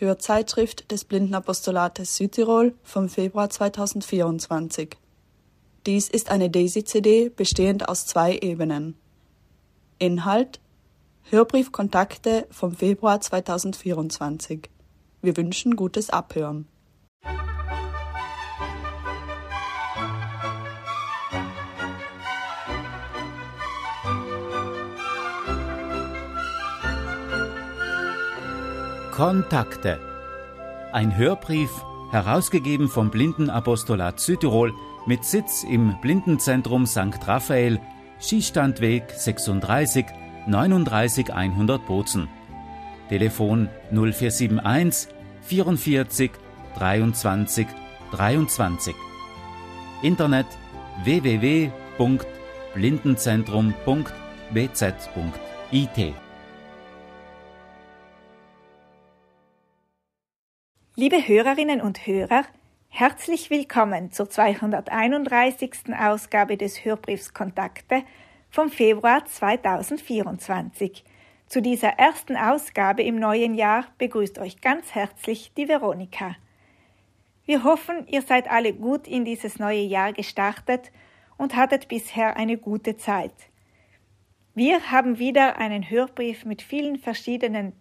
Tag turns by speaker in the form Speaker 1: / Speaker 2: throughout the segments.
Speaker 1: Hörzeitschrift des Blindenapostolates Südtirol vom Februar 2024. Dies ist eine Daisy-CD bestehend aus zwei Ebenen. Inhalt Hörbriefkontakte vom Februar 2024. Wir wünschen gutes Abhören.
Speaker 2: Kontakte. Ein Hörbrief, herausgegeben vom Blindenapostolat Südtirol mit Sitz im Blindenzentrum St. Raphael, Schießstandweg 36 39 100 Bozen. Telefon 0471 44 23 23. Internet www.blindenzentrum.bz.it
Speaker 3: Liebe Hörerinnen und Hörer, herzlich willkommen zur 231. Ausgabe des Hörbriefs Kontakte vom Februar 2024. Zu dieser ersten Ausgabe im neuen Jahr begrüßt euch ganz herzlich die Veronika. Wir hoffen, ihr seid alle gut in dieses neue Jahr gestartet und hattet bisher eine gute Zeit. Wir haben wieder einen Hörbrief mit vielen verschiedenen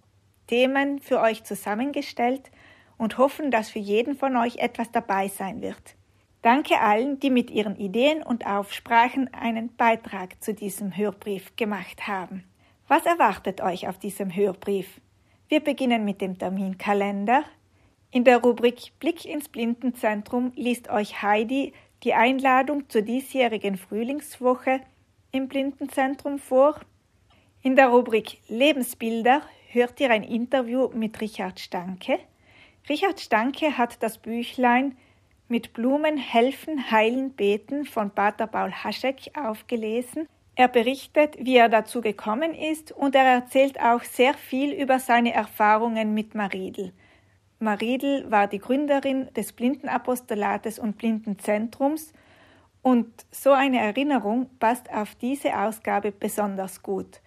Speaker 3: Themen für euch zusammengestellt und hoffen, dass für jeden von euch etwas dabei sein wird. Danke allen, die mit ihren Ideen und Aufsprachen einen Beitrag zu diesem Hörbrief gemacht haben. Was erwartet euch auf diesem Hörbrief? Wir beginnen mit dem Terminkalender. In der Rubrik Blick ins Blindenzentrum liest euch Heidi die Einladung zur diesjährigen Frühlingswoche im Blindenzentrum vor. In der Rubrik Lebensbilder hört ihr ein Interview mit Richard Stanke. Richard Stanke hat das Büchlein mit Blumen helfen, heilen, beten von Pater Paul Haschek aufgelesen. Er berichtet, wie er dazu gekommen ist und er erzählt auch sehr viel über seine Erfahrungen mit Maridel. Maridel war die Gründerin des Blindenapostolates und Blindenzentrums und so eine Erinnerung passt auf diese Ausgabe besonders gut.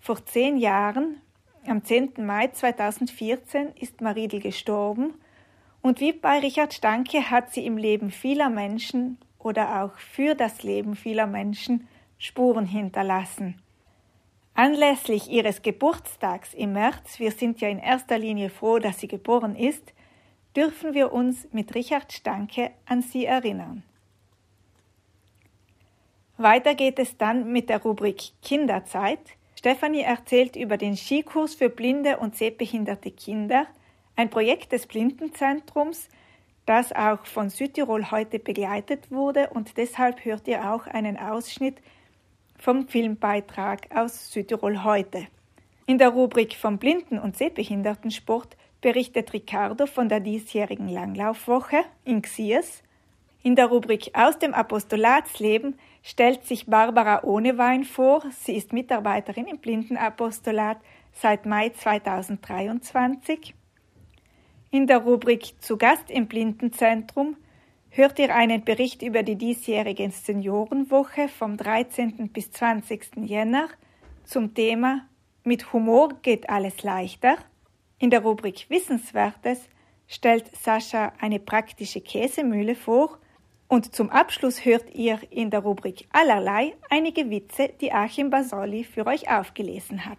Speaker 3: Vor zehn Jahren, am 10. Mai 2014 ist Maridel gestorben und wie bei Richard Stanke hat sie im Leben vieler Menschen oder auch für das Leben vieler Menschen Spuren hinterlassen. Anlässlich ihres Geburtstags im März, wir sind ja in erster Linie froh, dass sie geboren ist, dürfen wir uns mit Richard Stanke an sie erinnern. Weiter geht es dann mit der Rubrik Kinderzeit. Stefanie erzählt über den Skikurs für blinde und sehbehinderte Kinder, ein Projekt des Blindenzentrums, das auch von Südtirol heute begleitet wurde und deshalb hört ihr auch einen Ausschnitt vom Filmbeitrag aus Südtirol heute. In der Rubrik vom Blinden- und Sehbehindertensport berichtet Ricardo von der diesjährigen Langlaufwoche in Xies. In der Rubrik Aus dem Apostolatsleben stellt sich Barbara Ohnewein vor. Sie ist Mitarbeiterin im Blindenapostolat seit Mai 2023. In der Rubrik Zu Gast im Blindenzentrum hört ihr einen Bericht über die diesjährige Seniorenwoche vom 13. bis 20. Jänner zum Thema Mit Humor geht alles leichter. In der Rubrik Wissenswertes stellt Sascha eine praktische Käsemühle vor und zum Abschluss hört ihr in der Rubrik Allerlei einige Witze, die Achim Basoli für euch aufgelesen hat.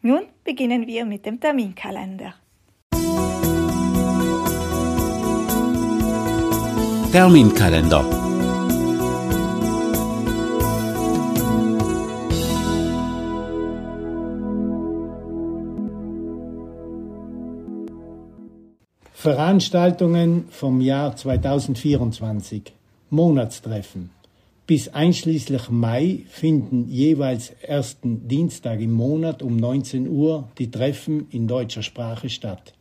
Speaker 3: Nun beginnen wir mit dem Terminkalender.
Speaker 2: Terminkalender
Speaker 4: Veranstaltungen vom Jahr 2024. Monatstreffen. Bis einschließlich Mai finden jeweils ersten Dienstag im Monat um 19 Uhr die Treffen in deutscher Sprache statt.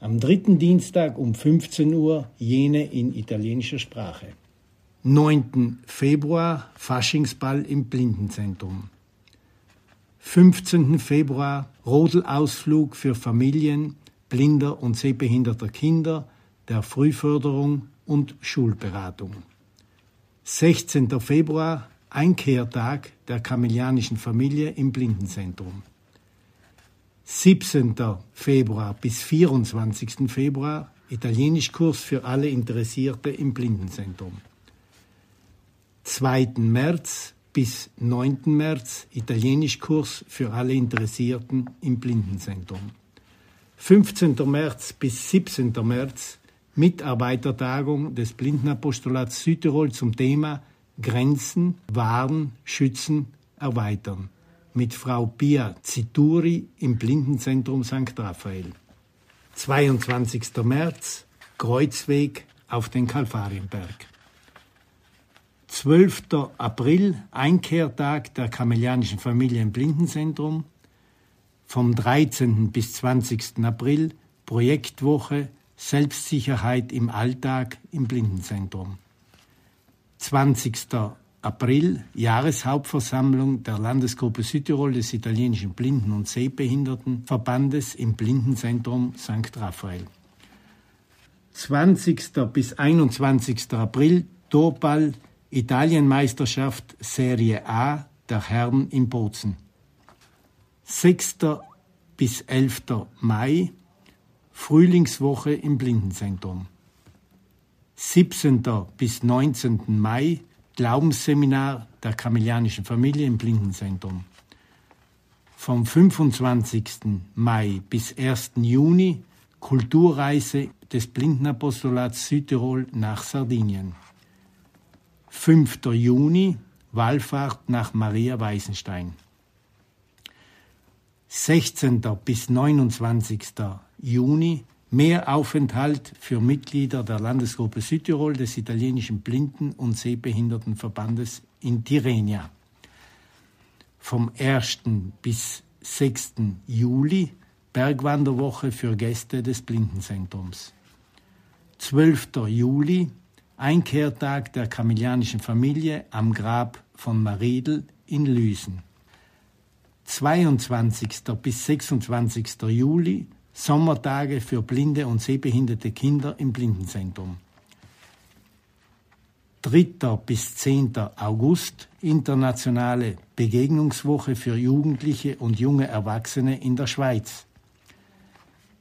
Speaker 4: Am dritten Dienstag um 15 Uhr jene in italienischer Sprache. 9. Februar Faschingsball im Blindenzentrum. 15. Februar Rodelausflug für Familien blinder und sehbehinderter Kinder, der Frühförderung und Schulberatung. 16. Februar – Einkehrtag der kamelianischen Familie im Blindenzentrum. 17. Februar bis 24. Februar Italienischkurs für alle Interessierte im Blindenzentrum. 2. März bis 9. März Italienischkurs für alle Interessierten im Blindenzentrum. 15. März bis 17. März Mitarbeitertagung des Blindenapostolats Südtirol zum Thema Grenzen wahren, schützen, erweitern mit Frau Pia Zituri im Blindenzentrum St. Raphael. 22. März Kreuzweg auf den Kalvarienberg. 12. April Einkehrtag der Kamelianischen Familie im Blindenzentrum. Vom 13. bis 20. April Projektwoche Selbstsicherheit im Alltag im Blindenzentrum. 20. April Jahreshauptversammlung der Landesgruppe Südtirol des italienischen Blinden- und Sehbehindertenverbandes im Blindenzentrum St. Raphael. 20. bis 21. April Torball Italienmeisterschaft Serie A der Herren in Bozen. 6. bis 11. Mai Frühlingswoche im Blindenzentrum. 17. bis 19. Mai Glaubensseminar der Kamelianischen Familie im Blindenzentrum. Vom 25. Mai bis 1. Juni Kulturreise des Blindenapostolats Südtirol nach Sardinien. 5. Juni Wallfahrt nach Maria Weisenstein. 16. bis 29. Juni Mehraufenthalt für Mitglieder der Landesgruppe Südtirol des italienischen Blinden- und Sehbehindertenverbandes in Tirrenia. Vom 1. bis 6. Juli Bergwanderwoche für Gäste des Blindenzentrums. 12. Juli Einkehrtag der kamelianischen Familie am Grab von Maredel in Lüsen. 22. bis 26. Juli Sommertage für blinde und sehbehinderte Kinder im Blindenzentrum. 3. bis 10. August Internationale Begegnungswoche für Jugendliche und junge Erwachsene in der Schweiz.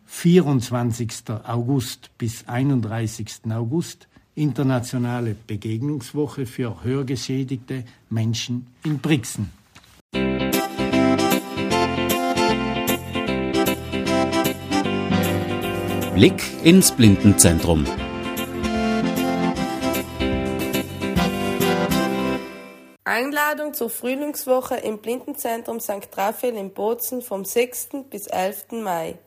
Speaker 4: 24. August bis 31. August Internationale Begegnungswoche für hörgeschädigte Menschen in Brixen.
Speaker 2: Blick ins Blindenzentrum.
Speaker 5: Einladung zur Frühlingswoche im Blindenzentrum St. Raphael in Bozen vom 6. bis 11. Mai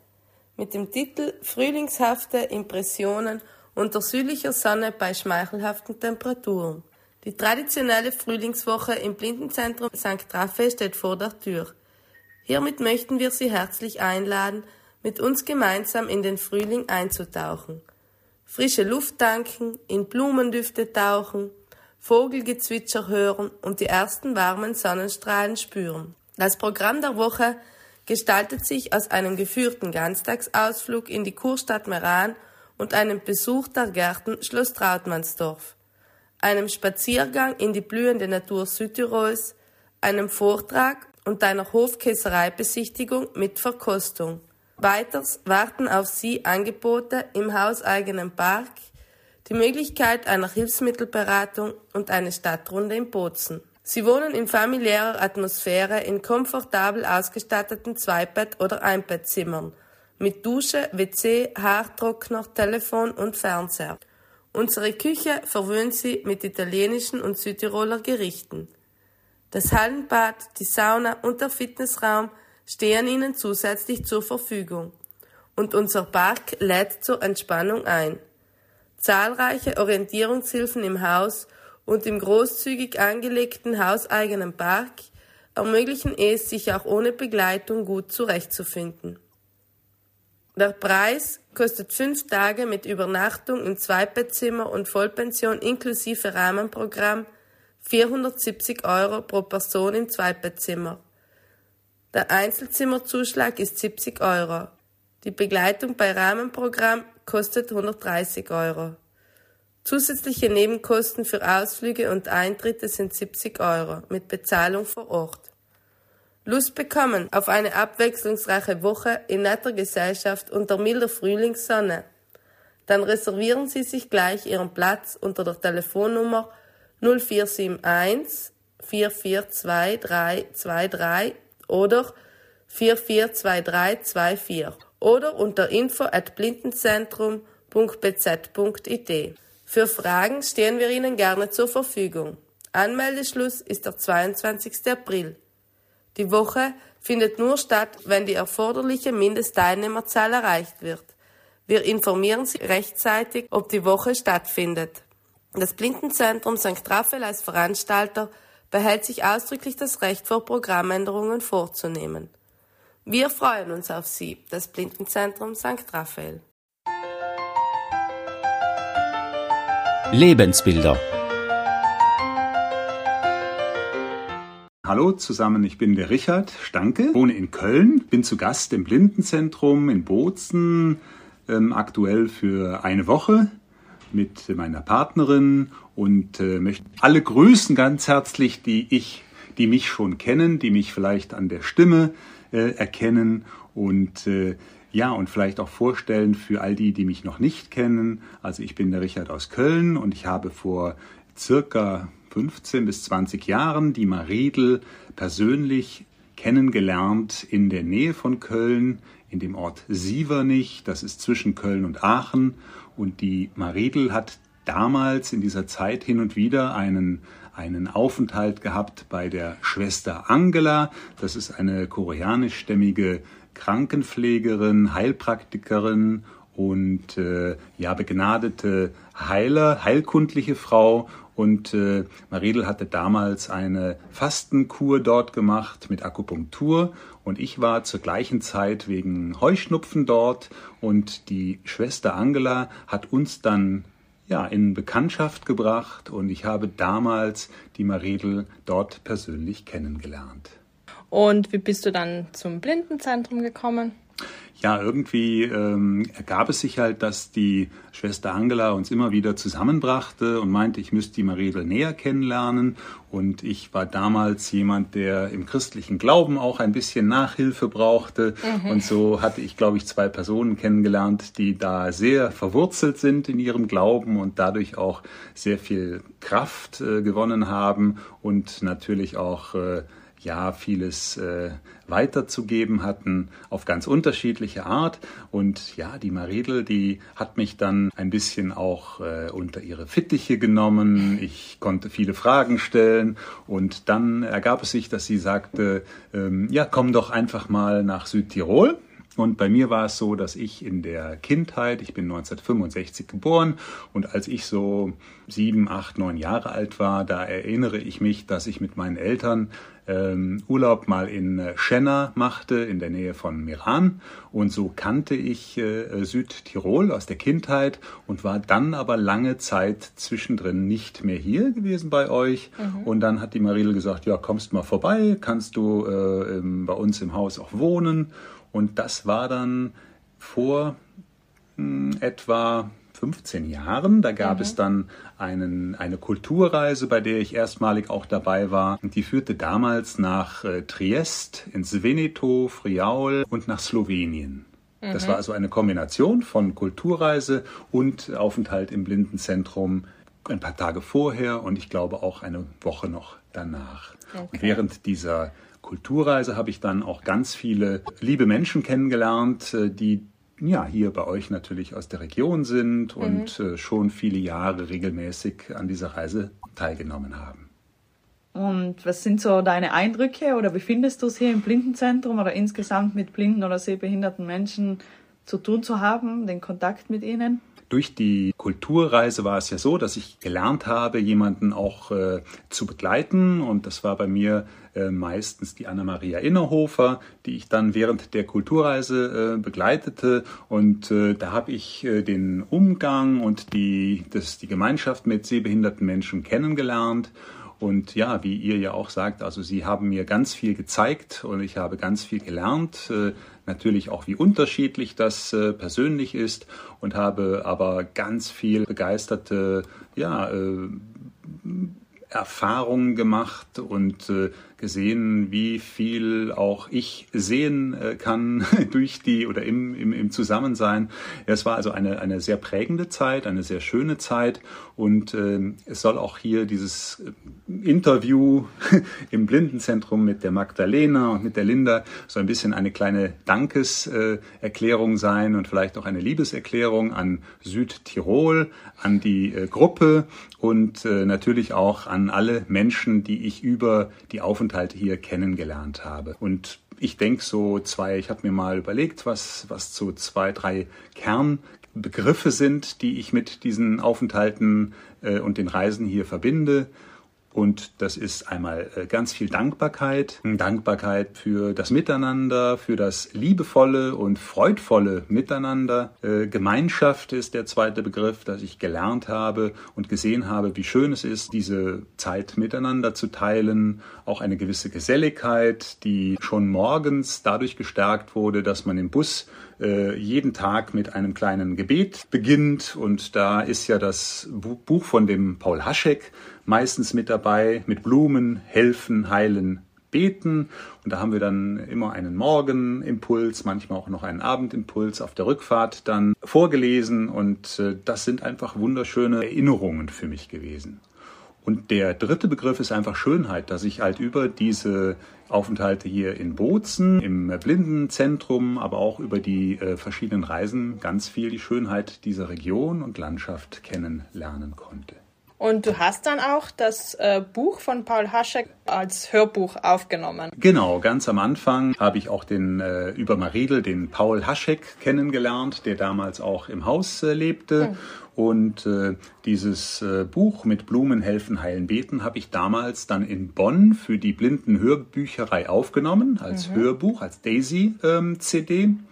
Speaker 5: mit dem Titel Frühlingshafte Impressionen unter südlicher Sonne bei schmeichelhaften Temperaturen. Die traditionelle Frühlingswoche im Blindenzentrum St. Raphael steht vor der Tür. Hiermit möchten wir Sie herzlich einladen, mit uns gemeinsam in den Frühling einzutauchen. Frische Luft tanken, in Blumendüfte tauchen, Vogelgezwitscher hören und die ersten warmen Sonnenstrahlen spüren. Das Programm der Woche gestaltet sich aus einem geführten Ganztagsausflug in die Kurstadt Meran und einem Besuch der Gärten Schloss Trautmannsdorf, einem Spaziergang in die blühende Natur Südtirols, einem Vortrag und einer Hofkäsereibesichtigung mit Verkostung. Weiters warten auf Sie Angebote im hauseigenen Park, die Möglichkeit einer Hilfsmittelberatung und eine Stadtrunde in Bozen. Sie wohnen in familiärer Atmosphäre in komfortabel ausgestatteten Zweibett- oder Einbettzimmern mit Dusche, WC, Haartrockner, Telefon und Fernseher. Unsere Küche verwöhnt Sie mit italienischen und Südtiroler Gerichten. Das Hallenbad, die Sauna und der Fitnessraum stehen ihnen zusätzlich zur Verfügung. Und unser Park lädt zur Entspannung ein. Zahlreiche Orientierungshilfen im Haus und im großzügig angelegten hauseigenen Park ermöglichen es, sich auch ohne Begleitung gut zurechtzufinden. Der Preis kostet fünf Tage mit Übernachtung im Zweibettzimmer und Vollpension inklusive Rahmenprogramm 470 Euro pro Person im Zweibettzimmer. Der Einzelzimmerzuschlag ist 70 Euro. Die Begleitung bei Rahmenprogramm kostet 130 Euro. Zusätzliche Nebenkosten für Ausflüge und Eintritte sind 70 Euro mit Bezahlung vor Ort. Lust bekommen auf eine abwechslungsreiche Woche in netter Gesellschaft unter milder Frühlingssonne? Dann reservieren Sie sich gleich Ihren Platz unter der Telefonnummer 0471 442323 oder 442324 oder unter info at blindenzentrum.bz.it. Für Fragen stehen wir Ihnen gerne zur Verfügung. Anmeldeschluss ist der 22. April. Die Woche findet nur statt, wenn die erforderliche Mindestteilnehmerzahl erreicht wird. Wir informieren Sie rechtzeitig, ob die Woche stattfindet. Das Blindenzentrum St. Raphael als Veranstalter behält sich ausdrücklich das Recht vor Programmänderungen vorzunehmen. Wir freuen uns auf Sie, das Blindenzentrum St. Raphael.
Speaker 2: Lebensbilder
Speaker 6: Hallo zusammen, ich bin der Richard Stanke, wohne in Köln, bin zu Gast im Blindenzentrum in Bozen, ähm, aktuell für eine Woche mit meiner Partnerin und äh, möchte alle grüßen ganz herzlich, die ich, die mich schon kennen, die mich vielleicht an der Stimme äh, erkennen und äh, ja, und vielleicht auch vorstellen für all die, die mich noch nicht kennen. Also ich bin der Richard aus Köln und ich habe vor circa 15 bis 20 Jahren die Maredel persönlich kennengelernt in der Nähe von Köln, in dem Ort Sievernich, das ist zwischen Köln und Aachen. Und die Maredel hat damals in dieser Zeit hin und wieder einen, einen Aufenthalt gehabt bei der Schwester Angela. Das ist eine koreanischstämmige Krankenpflegerin, Heilpraktikerin und äh, ja begnadete Heiler, heilkundliche Frau und äh, Maredel hatte damals eine Fastenkur dort gemacht mit Akupunktur. Und ich war zur gleichen Zeit wegen Heuschnupfen dort. Und die Schwester Angela hat uns dann ja, in Bekanntschaft gebracht. Und ich habe damals die Maredel dort persönlich kennengelernt.
Speaker 7: Und wie bist du dann zum Blindenzentrum gekommen?
Speaker 6: Ja, irgendwie ähm, ergab es sich halt, dass die Schwester Angela uns immer wieder zusammenbrachte und meinte, ich müsste die Maredel näher kennenlernen. Und ich war damals jemand, der im christlichen Glauben auch ein bisschen Nachhilfe brauchte. Mhm. Und so hatte ich, glaube ich, zwei Personen kennengelernt, die da sehr verwurzelt sind in ihrem Glauben und dadurch auch sehr viel Kraft äh, gewonnen haben und natürlich auch äh, ja vieles äh, weiterzugeben hatten auf ganz unterschiedliche Art. Und ja, die Maredel, die hat mich dann ein bisschen auch äh, unter ihre Fittiche genommen. Ich konnte viele Fragen stellen und dann ergab es sich, dass sie sagte, ähm, ja, komm doch einfach mal nach Südtirol. Und bei mir war es so, dass ich in der Kindheit, ich bin 1965 geboren und als ich so sieben, acht, neun Jahre alt war, da erinnere ich mich, dass ich mit meinen Eltern ähm, Urlaub mal in äh, Schenna machte, in der Nähe von Meran. Und so kannte ich äh, Südtirol aus der Kindheit und war dann aber lange Zeit zwischendrin nicht mehr hier gewesen bei euch. Mhm. Und dann hat die Marile gesagt, ja, kommst mal vorbei, kannst du äh, bei uns im Haus auch wohnen. Und das war dann vor mh, hm, etwa 15 Jahren. Da gab mhm. es dann einen, eine Kulturreise, bei der ich erstmalig auch dabei war. Und die führte damals nach äh, Triest, ins Veneto, Friaul und nach Slowenien. Das mhm. war also eine Kombination von Kulturreise und Aufenthalt im Blindenzentrum ein paar Tage vorher und ich glaube auch eine Woche noch danach. Okay. Und während dieser Kulturreise habe ich dann auch ganz viele liebe Menschen kennengelernt, äh, die ja, hier bei euch natürlich aus der Region sind und mhm. äh, schon viele Jahre regelmäßig an dieser Reise teilgenommen haben.
Speaker 1: Und was sind so deine Eindrücke oder wie findest du es hier im Blindenzentrum oder insgesamt mit blinden oder sehbehinderten Menschen zu tun zu haben, den Kontakt mit ihnen?
Speaker 6: Durch die Kulturreise war es ja so, dass ich gelernt habe, jemanden auch äh, zu begleiten. Und das war bei mir äh, meistens die Anna-Maria Innerhofer, die ich dann während der Kulturreise äh, begleitete. Und äh, da habe ich den Umgang und die, das, die Gemeinschaft mit sehbehinderten Menschen kennengelernt. Und ja, wie ihr ja auch sagt, also sie haben mir ganz viel gezeigt und ich habe ganz viel gelernt. Natürlich auch, wie unterschiedlich das persönlich ist und habe aber ganz viel begeisterte, ja, Erfahrungen gemacht und gesehen, wie viel auch ich sehen äh, kann durch die oder im, im, im Zusammensein. Es war also eine, eine sehr prägende Zeit, eine sehr schöne Zeit und äh, es soll auch hier dieses äh, Interview im Blindenzentrum mit der Magdalena und mit der Linda so ein bisschen eine kleine Dankeserklärung sein und vielleicht auch eine Liebeserklärung an Südtirol, an die äh, Gruppe und äh, natürlich auch an alle Menschen, die ich über die Aufenthalte hier kennengelernt habe. Und ich denke so zwei, ich habe mir mal überlegt, was, was so zwei, drei Kernbegriffe sind, die ich mit diesen Aufenthalten äh, und den Reisen hier verbinde. Und das ist einmal äh, ganz viel Dankbarkeit, Dankbarkeit für das Miteinander, für das liebevolle und freudvolle Miteinander. Äh, Gemeinschaft ist der zweite Begriff, dass ich gelernt habe und gesehen habe, wie schön es ist, diese Zeit miteinander zu teilen. Auch eine gewisse Geselligkeit, die schon morgens dadurch gestärkt wurde, dass man im Bus äh, jeden Tag mit einem kleinen Gebet beginnt. Und da ist ja das Buch von dem Paul Haschek meistens mit dabei, mit Blumen, helfen, heilen, beten. Und da haben wir dann immer einen Morgenimpuls, manchmal auch noch einen Abendimpuls auf der Rückfahrt dann vorgelesen. Und äh, das sind einfach wunderschöne Erinnerungen für mich gewesen. Und der dritte Begriff ist einfach Schönheit, dass ich halt über diese Aufenthalte hier in Bozen, im Blindenzentrum, aber auch über die äh, verschiedenen Reisen ganz viel die Schönheit dieser Region und Landschaft kennenlernen konnte.
Speaker 7: Und du hast dann auch das äh, Buch von Paul Haschek als Hörbuch aufgenommen.
Speaker 6: Genau, ganz am Anfang habe ich auch den äh, über Mariedl, den Paul Haschek kennengelernt, der damals auch im Haus äh, lebte. Mhm. Und äh, dieses äh, Buch mit Blumen helfen, heilen, beten habe ich damals dann in Bonn für die Blinden Hörbücherei aufgenommen, als mhm. Hörbuch, als Daisy-CD. Ähm,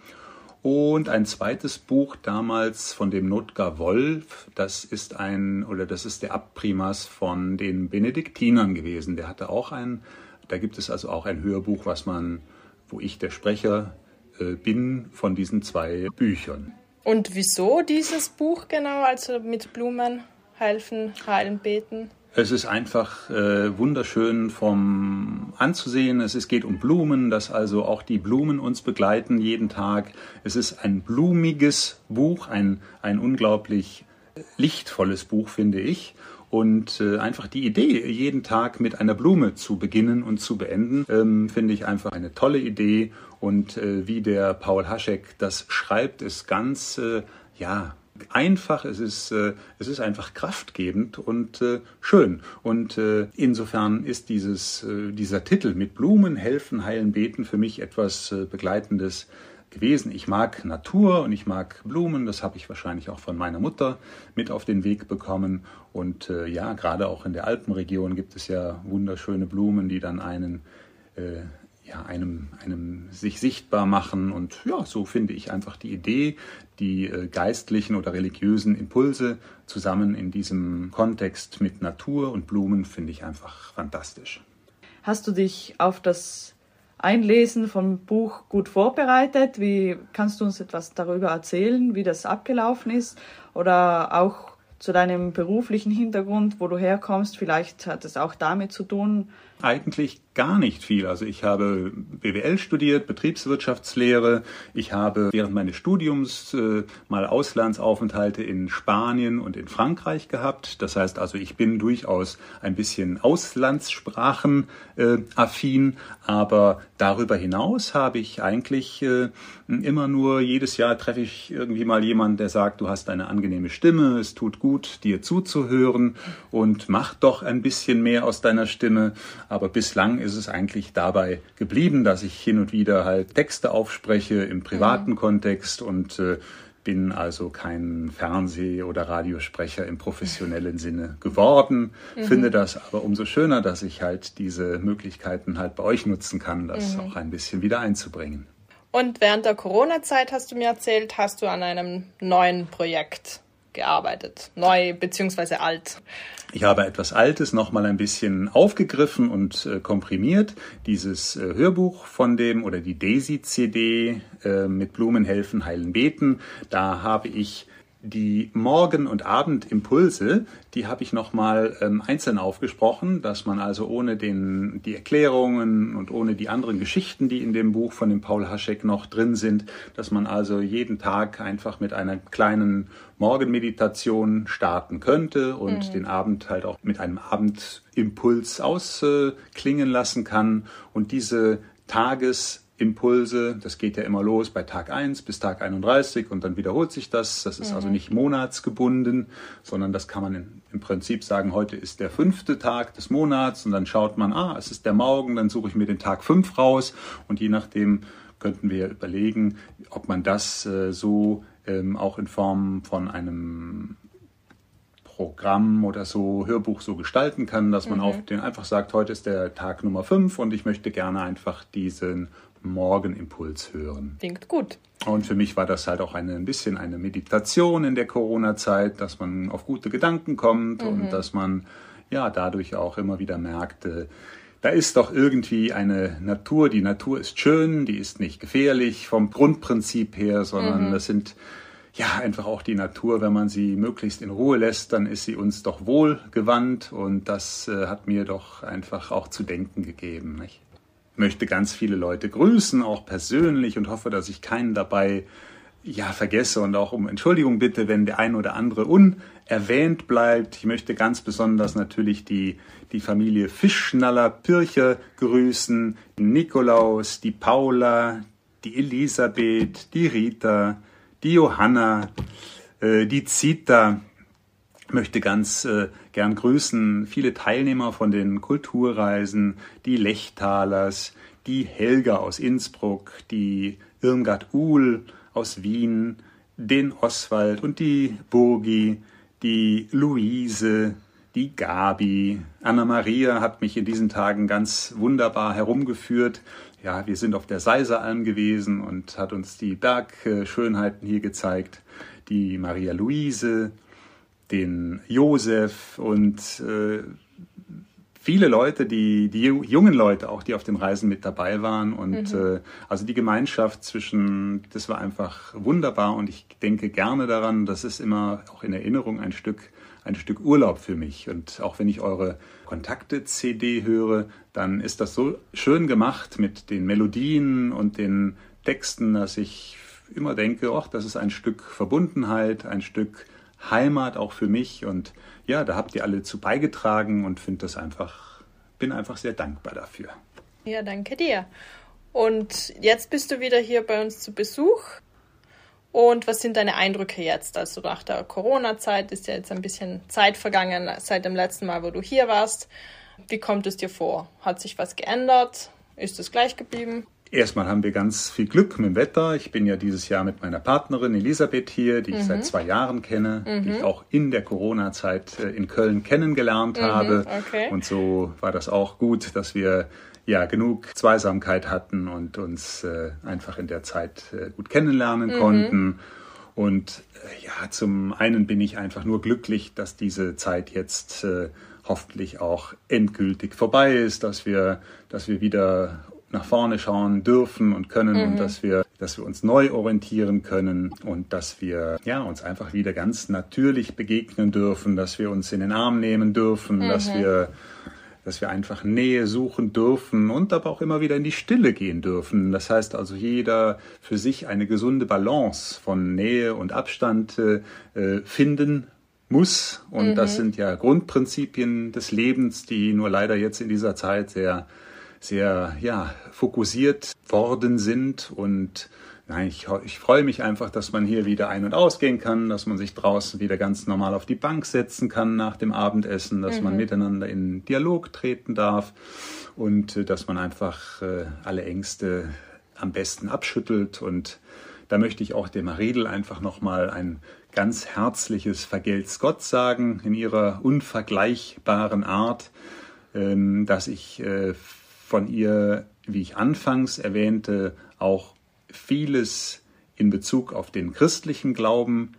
Speaker 6: und ein zweites Buch damals von dem Notgar Wolf, das ist ein, oder das ist der Abprimas von den Benediktinern gewesen. Der hatte auch ein, da gibt es also auch ein Hörbuch, was man, wo ich der Sprecher äh, bin von diesen zwei Büchern.
Speaker 7: Und wieso dieses Buch genau, also mit Blumen helfen, heilen, beten?
Speaker 6: Es ist einfach äh, wunderschön vom anzusehen. Es, es geht um Blumen, dass also auch die Blumen uns begleiten jeden Tag. Es ist ein blumiges Buch, ein, ein unglaublich lichtvolles Buch, finde ich. Und äh, einfach die Idee, jeden Tag mit einer Blume zu beginnen und zu beenden, ähm, finde ich einfach eine tolle Idee. Und äh, wie der Paul Haschek das schreibt, ist ganz, äh, ja, einfach, es ist, äh, es ist einfach kraftgebend und äh, schön. Und äh, insofern ist dieses, äh, dieser Titel mit Blumen helfen, heilen, beten für mich etwas äh, Begleitendes gewesen. Ich mag Natur und ich mag Blumen, das habe ich wahrscheinlich auch von meiner Mutter mit auf den Weg bekommen. Und äh, ja, gerade auch in der Alpenregion gibt es ja wunderschöne Blumen, die dann einen ja, einem, einem sich sichtbar machen. Und ja, so finde ich einfach die Idee, die äh, geistlichen oder religiösen Impulse zusammen in diesem Kontext mit Natur und Blumen finde ich einfach fantastisch.
Speaker 1: Hast du dich auf das Einlesen vom Buch gut vorbereitet? Wie kannst du uns etwas darüber erzählen, wie das abgelaufen ist? Oder auch zu deinem beruflichen Hintergrund, wo du herkommst, vielleicht hat es auch damit zu tun.
Speaker 6: Eigentlich gar nicht viel. Also ich habe BWL studiert, Betriebswirtschaftslehre. Ich habe während meines Studiums äh, mal Auslandsaufenthalte in Spanien und in Frankreich gehabt. Das heißt also, ich bin durchaus ein bisschen Auslandssprachen äh, affin, aber darüber hinaus habe ich eigentlich äh, immer nur jedes Jahr treffe ich irgendwie mal jemanden, der sagt, du hast eine angenehme Stimme, es tut gut, dir zuzuhören und mach doch ein bisschen mehr aus deiner Stimme. Aber bislang ist es eigentlich dabei geblieben, dass ich hin und wieder halt Texte aufspreche im privaten mhm. Kontext und äh, bin also kein Fernseh- oder Radiosprecher im professionellen Sinne geworden. Mhm. Finde das aber umso schöner, dass ich halt diese Möglichkeiten halt bei euch nutzen kann, das mhm. auch ein bisschen wieder einzubringen.
Speaker 7: Und während der Corona-Zeit hast du mir erzählt, hast du an einem neuen Projekt gearbeitet, neu beziehungsweise alt.
Speaker 6: Ich habe etwas Altes nochmal ein bisschen aufgegriffen und äh, komprimiert. Dieses äh, Hörbuch von dem oder die Daisy-CD äh, mit Blumen helfen, heilen, beten. Da habe ich Die Morgen- und Abendimpulse, die habe ich nochmal ähm, einzeln aufgesprochen, dass man also ohne den, die Erklärungen und ohne die anderen Geschichten, die in dem Buch von dem Paul Haschek noch drin sind, dass man also jeden Tag einfach mit einer kleinen Morgenmeditation starten könnte und mhm. den Abend halt auch mit einem Abendimpuls ausklingen lassen kann. Und diese Tages- Impulse. Das geht ja immer los bei Tag 1 bis Tag 31 und dann wiederholt sich das. Das ist also mhm. also nicht monatsgebunden, sondern das kann man in, im Prinzip sagen, heute ist der fünfte Tag des Monats und dann schaut man, ah, es ist der Morgen, dann suche ich mir den Tag 5 raus und je nachdem könnten wir überlegen, ob man das äh, so ähm, auch in Form von einem Programm oder so, Hörbuch so gestalten kann, dass man mhm. auf den einfach sagt, heute ist der Tag Nummer 5 und ich möchte gerne einfach diesen Morgenimpuls hören.
Speaker 7: Klingt gut.
Speaker 6: Und für mich war das halt auch eine, ein bisschen eine Meditation in der Corona-Zeit, dass man auf gute Gedanken kommt mhm. und dass man ja dadurch auch immer wieder merkte, da ist doch irgendwie eine Natur. Die Natur ist schön, die ist nicht gefährlich vom Grundprinzip her, sondern mhm. das sind ja einfach auch die Natur, wenn man sie möglichst in Ruhe lässt, dann ist sie uns doch wohlgewandt und das äh, hat mir doch einfach auch zu denken gegeben. Nicht? Möchte ganz viele Leute grüßen, auch persönlich und hoffe, dass ich keinen dabei ja vergesse. Und auch um Entschuldigung bitte, wenn der ein oder andere unerwähnt bleibt. Ich möchte ganz besonders natürlich die, die Familie Fischschnaller Pircher grüßen, Nikolaus, die Paula, die Elisabeth, die Rita, die Johanna, äh, die Zita, möchte ganz äh, gern grüßen viele Teilnehmer von den Kulturreisen, die Lechtalers, die Helga aus Innsbruck, die Irmgard Uhl aus Wien, den Oswald und die Burgi, die Luise, die Gabi. Anna-Maria hat mich in diesen Tagen ganz wunderbar herumgeführt. Ja, wir sind auf der Seiseralm gewesen und hat uns die Bergschönheiten hier gezeigt. Die Maria Luise, den Josef und äh, viele Leute, die, die jungen Leute auch, die auf den Reisen mit dabei waren. Und mhm. äh, also die Gemeinschaft zwischen, das war einfach wunderbar und ich denke gerne daran, das ist immer auch in Erinnerung ein Stück, ein Stück Urlaub für mich. Und auch wenn ich eure Kontakte-CD höre, dann ist das so schön gemacht mit den Melodien und den Texten, dass ich immer denke, ach, das ist ein Stück Verbundenheit, ein Stück Heimat auch für mich. Und ja, da habt ihr alle zu beigetragen und finde das einfach, bin einfach sehr dankbar dafür.
Speaker 7: Ja, danke dir. Und jetzt bist du wieder hier bei uns zu Besuch. Und was sind deine Eindrücke jetzt? Also nach der Corona-Zeit ist ja jetzt ein bisschen Zeit vergangen seit dem letzten Mal, wo du hier warst. Wie kommt es dir vor? Hat sich was geändert? Ist es gleich geblieben?
Speaker 6: Erstmal haben wir ganz viel Glück mit dem Wetter. Ich bin ja dieses Jahr mit meiner Partnerin Elisabeth hier, die ich mhm. seit zwei Jahren kenne, mhm. die ich auch in der Corona-Zeit äh, in Köln kennengelernt mhm. habe. Okay. Und so war das auch gut, dass wir ja genug Zweisamkeit hatten und uns äh, einfach in der Zeit äh, gut kennenlernen mhm. konnten. Und äh, ja, zum einen bin ich einfach nur glücklich, dass diese Zeit jetzt äh, hoffentlich auch endgültig vorbei ist, dass wir, dass wir wieder nach vorne schauen dürfen und können mhm. und dass wir, dass wir uns neu orientieren können und dass wir ja uns einfach wieder ganz natürlich begegnen dürfen, dass wir uns in den Arm nehmen dürfen, mhm. dass wir dass wir einfach Nähe suchen dürfen und aber auch immer wieder in die Stille gehen dürfen. Das heißt also, jeder für sich eine gesunde Balance von Nähe und Abstand äh, finden muss. Und mhm. das sind ja Grundprinzipien des Lebens, die nur leider jetzt in dieser Zeit sehr sehr ja, fokussiert worden sind. Und nein, ich, ich freue mich einfach, dass man hier wieder ein- und ausgehen kann, dass man sich draußen wieder ganz normal auf die Bank setzen kann nach dem Abendessen, dass mhm. man miteinander in Dialog treten darf und äh, dass man einfach äh, alle Ängste am besten abschüttelt. Und da möchte ich auch dem Maredel einfach nochmal ein ganz herzliches Vergelt's Gott sagen in ihrer unvergleichbaren Art, ähm, dass ich äh, von ihr, wie ich anfangs erwähnte, auch vieles in Bezug auf den christlichen Glauben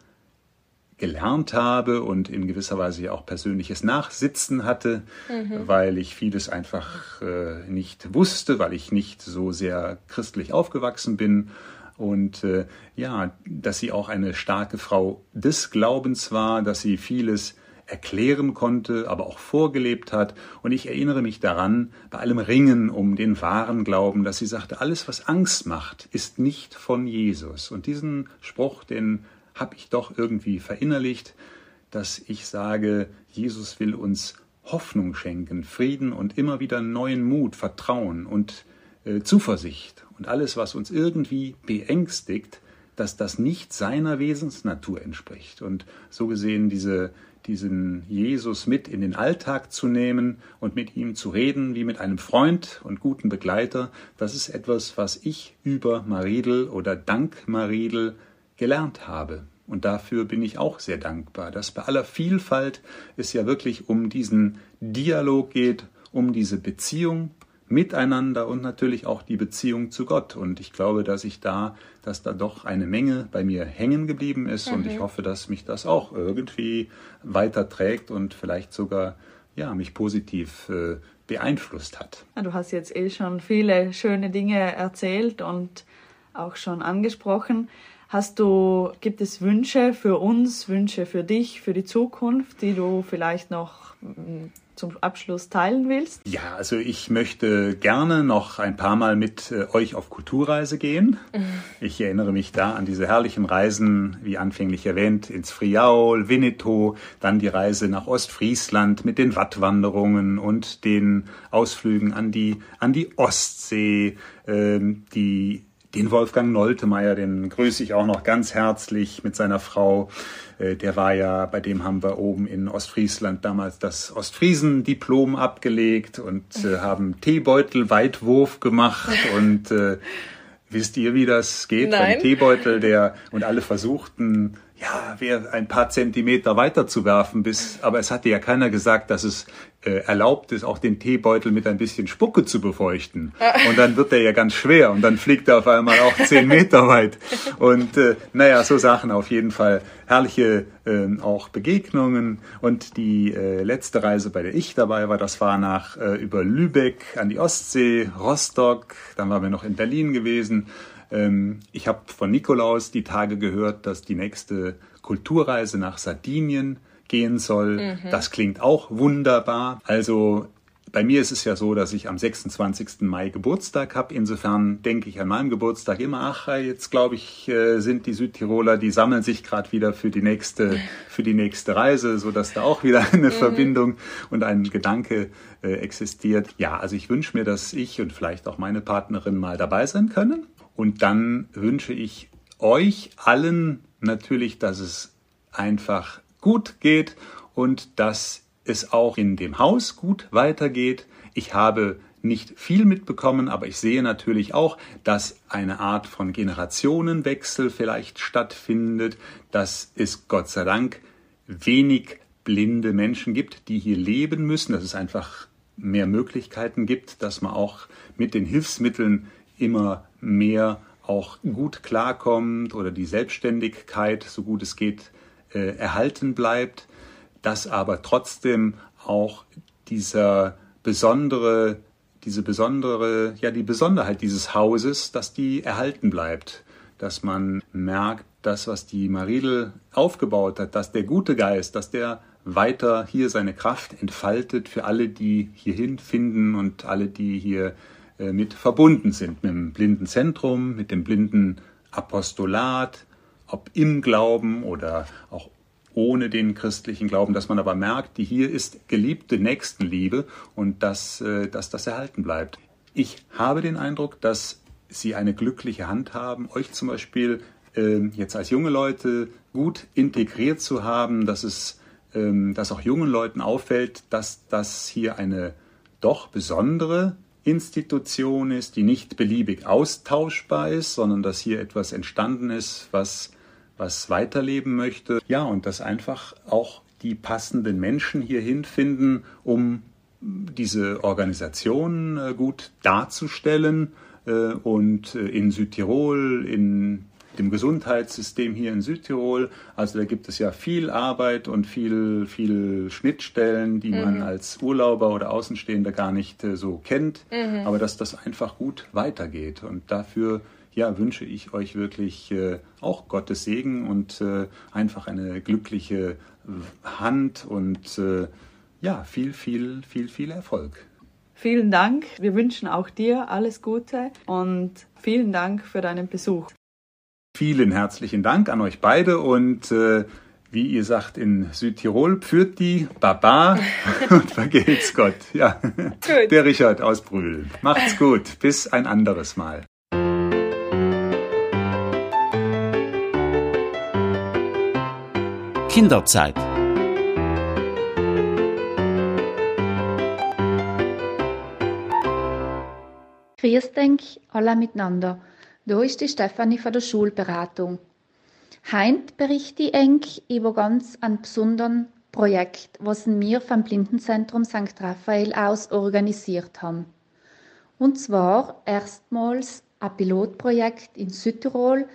Speaker 6: gelernt habe und in gewisser Weise auch persönliches Nachsitzen hatte, mhm. weil ich vieles einfach äh, nicht wusste, weil ich nicht so sehr christlich aufgewachsen bin. und äh, ja, dass sie auch eine starke Frau des Glaubens war, dass sie vieles erklären konnte, aber auch vorgelebt hat. Und ich erinnere mich daran, bei allem Ringen um den wahren Glauben, dass sie sagte, alles, was Angst macht, ist nicht von Jesus. Und diesen Spruch, den habe ich doch irgendwie verinnerlicht, dass ich sage, Jesus will uns Hoffnung schenken, Frieden und immer wieder neuen Mut, Vertrauen und äh, Zuversicht. Und alles, was uns irgendwie beängstigt, dass das nicht seiner Wesensnatur entspricht. Und so gesehen diese, diesen Jesus mit in den Alltag zu nehmen und mit ihm zu reden wie mit einem Freund und guten Begleiter, das ist etwas, was ich über Maridel oder dank Maridel gelernt habe. Und dafür bin ich auch sehr dankbar, dass bei aller Vielfalt es ja wirklich um diesen Dialog geht, um diese Beziehung miteinander und natürlich auch die Beziehung zu Gott. Und ich glaube, dass ich da, dass da doch eine Menge bei mir hängen geblieben ist mhm. und ich mhm. hoffe, dass mich das auch irgendwie weiterträgt und vielleicht sogar ja, mich positiv äh, beeinflusst hat.
Speaker 1: Du hast jetzt eh schon viele schöne Dinge erzählt und auch schon angesprochen. Hast du, gibt es Wünsche für uns, Wünsche für dich, für die Zukunft, die du vielleicht noch zum Abschluss teilen willst?
Speaker 6: Ja, also ich möchte gerne noch ein paar Mal mit äh, euch auf Kulturreise gehen. Ich erinnere mich da an diese herrlichen Reisen, wie anfänglich erwähnt, ins Friaul, Winnetou, dann die Reise nach Ostfriesland mit den Wattwanderungen und den Ausflügen an die, an die Ostsee, ähm, die den Wolfgang Noltemeyer, den grüße ich auch noch ganz herzlich mit seiner Frau. Äh, der war ja, bei dem haben wir oben in Ostfriesland damals das Ostfriesen-Diplom abgelegt und äh, haben Teebeutel-Weitwurf gemacht und äh, wisst ihr, wie das geht?
Speaker 7: Nein.
Speaker 6: Ein Teebeutel, der und alle versuchten ja, wäre ein paar Zentimeter weiter zu werfen, bis, aber es hatte ja keiner gesagt, dass es erlaubt ist, auch den Teebeutel mit ein bisschen Spucke zu befeuchten. Und dann wird er ja ganz schwer und dann fliegt er auf einmal auch zehn Meter weit. Und äh, naja, so Sachen auf jeden Fall. Herrliche äh, auch Begegnungen. Und die äh, letzte Reise, bei der ich dabei war, das war nach äh, über Lübeck an die Ostsee, Rostock, dann waren wir noch in Berlin gewesen. Ähm, ich habe von Nikolaus die Tage gehört, dass die nächste Kulturreise nach Sardinien gehen soll. Mhm. Das klingt auch wunderbar. Also bei mir ist es ja so, dass ich am 26. Mai Geburtstag habe. Insofern denke ich an meinem Geburtstag immer, ach, jetzt glaube ich, äh, sind die Südtiroler, die sammeln sich gerade wieder für die nächste, für die nächste Reise, so dass da auch wieder eine mhm. Verbindung und ein Gedanke äh, existiert. Ja, also ich wünsche mir, dass ich und vielleicht auch meine Partnerin mal dabei sein können. Und dann wünsche ich euch allen natürlich, dass es einfach gut geht und dass es auch in dem Haus gut weitergeht. Ich habe nicht viel mitbekommen, aber ich sehe natürlich auch, dass eine Art von Generationenwechsel vielleicht stattfindet, dass es Gott sei Dank wenig blinde Menschen gibt, die hier leben müssen, dass es einfach mehr Möglichkeiten gibt, dass man auch mit den Hilfsmitteln immer mehr auch gut klarkommt oder die Selbstständigkeit, so gut es geht, äh, erhalten bleibt, dass aber trotzdem auch dieser besondere, diese besondere, ja, die Besonderheit dieses Hauses, dass die erhalten bleibt, dass man merkt, das, was die Maridel aufgebaut hat, dass der gute Geist, dass der weiter hier seine Kraft entfaltet für alle, die hierhin finden und alle, die hier äh, mit verbunden sind, mit dem Blindenzentrum, mit dem Blindenapostolat, ob im Glauben oder auch ohne den christlichen Glauben, dass man aber merkt, die hier ist geliebte Nächstenliebe und dass, äh, dass das erhalten bleibt. Ich habe den Eindruck, dass Sie eine glückliche Hand haben, euch zum Beispiel äh, jetzt als junge Leute gut integriert zu haben, dass es ähm, dass auch jungen Leuten auffällt, dass das hier eine doch besondere Institution ist, die nicht beliebig austauschbar ist, sondern dass hier etwas entstanden ist, was, was weiterleben möchte. Ja, und dass einfach auch die passenden Menschen hierhin finden, um diese Organisation äh, gut darzustellen. Äh, und äh, in Südtirol, in dem Gesundheitssystem hier in Südtirol. Also da gibt es ja viel Arbeit und viel, viel Schnittstellen, die mhm. man als Urlauber oder Außenstehender gar nicht äh, so kennt. Mhm. Aber dass das einfach gut weitergeht. Und dafür ja, wünsche ich euch wirklich äh, auch Gottes Segen und äh, einfach eine glückliche Hand und äh, ja, viel, viel, viel, viel Erfolg.
Speaker 1: Vielen Dank. Wir wünschen auch dir alles Gute und vielen Dank für deinen Besuch.
Speaker 6: Vielen herzlichen Dank an euch beide und äh, wie ihr sagt in Südtirol, führt die Baba und vergelt's Gott. Ja, gut. der Richard aus Brühl. Macht's gut. Bis ein anderes Mal.
Speaker 2: Kinderzeit.
Speaker 8: Grüß denk alle miteinander. Da ist die Stefanie von der Schulberatung. Heint berichte ich eng über ganz ein besonderen Projekt, was wir vom Blindenzentrum St. Raphael aus organisiert haben. Und zwar erstmals ein Pilotprojekt in Südtirol,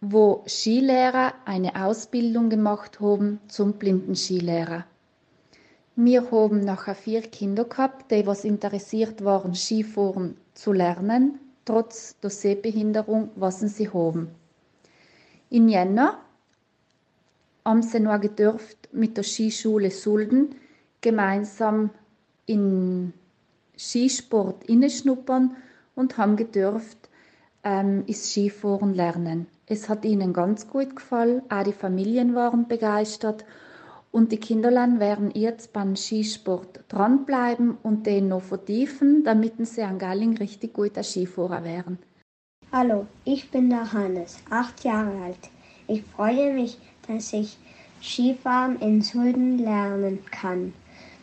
Speaker 8: wo Skilehrer eine Ausbildung gemacht haben zum Blindenskilehrer. Wir haben nachher vier Kinder gehabt, die was interessiert waren, Skifahren zu lernen, trotz der Sehbehinderung, was sie haben. In Jänner haben sie noch gedurft mit der Skischule Sulden gemeinsam in Skisport inneschnuppern und haben gedurft ähm, ist Skifahren lernen. Es hat ihnen ganz gut gefallen, auch die Familien waren begeistert und die Kinderlein werden jetzt beim Skisport dranbleiben und den noch vertiefen, damit sie an Galling richtig guter Skifahrer werden.
Speaker 9: Hallo, ich bin der Hannes, acht Jahre alt. Ich freue mich, dass ich Skifahren in Sulden lernen kann.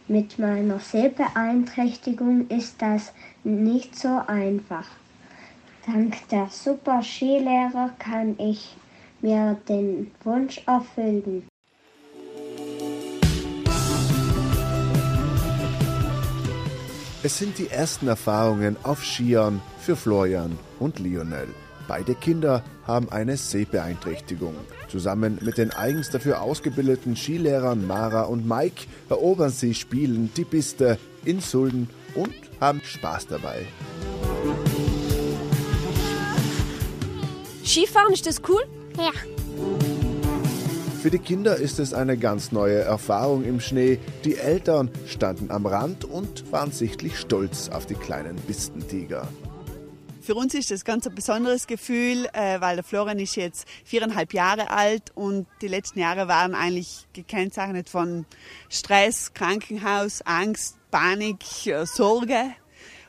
Speaker 9: Mit meiner Sehbeeinträchtigung ist das nicht so einfach. Dank der super Skilehrer kann ich mir den Wunsch erfüllen.
Speaker 10: Es sind die ersten Erfahrungen auf Skiern für Florian und Lionel. Beide Kinder haben eine Sehbeeinträchtigung. Zusammen mit den eigens dafür ausgebildeten Skilehrern Mara und Mike erobern sie spielen die Piste in Sulden und haben Spaß dabei.
Speaker 11: Skifahren, ist das cool?
Speaker 12: Ja.
Speaker 10: Für die Kinder ist es eine ganz neue Erfahrung im Schnee. Die Eltern standen am Rand und waren sichtlich stolz auf die kleinen Pistentiger.
Speaker 13: Für uns ist das ganz ein besonderes Gefühl, äh, weil der Florian ist jetzt viereinhalb Jahre alt und die letzten Jahre waren eigentlich gekennzeichnet von Stress, Krankenhaus, Angst, Panik, äh, Sorge.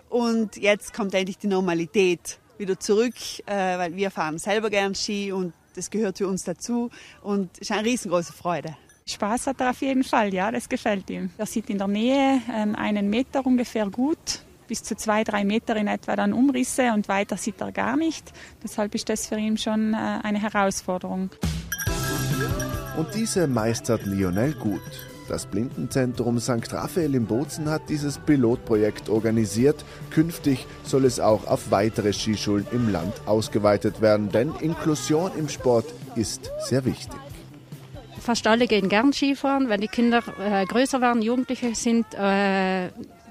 Speaker 13: Und jetzt kommt endlich die Normalität wieder zurück, äh, weil wir fahren selber gern Ski und das gehört für uns dazu und es ist eine riesengroße Freude.
Speaker 14: Spaß hat er auf jeden Fall, ja, das gefällt ihm. Er sieht in der Nähe ähm, einen Meter ungefähr gut, bis zu zwei, drei Meter in etwa dann Umrisse und weiter sieht er gar nicht. Deshalb ist das für ihn schon äh, eine Herausforderung.
Speaker 10: Und diese meistert Lionel gut. Das Blindenzentrum St. Raphael in Bozen hat dieses Pilotprojekt organisiert. Künftig soll es auch auf weitere Skischulen im Land ausgeweitet werden, denn Inklusion im Sport ist sehr wichtig.
Speaker 15: Fast alle gehen gern Skifahren. Wenn die Kinder äh, größer werden, Jugendliche sind, äh,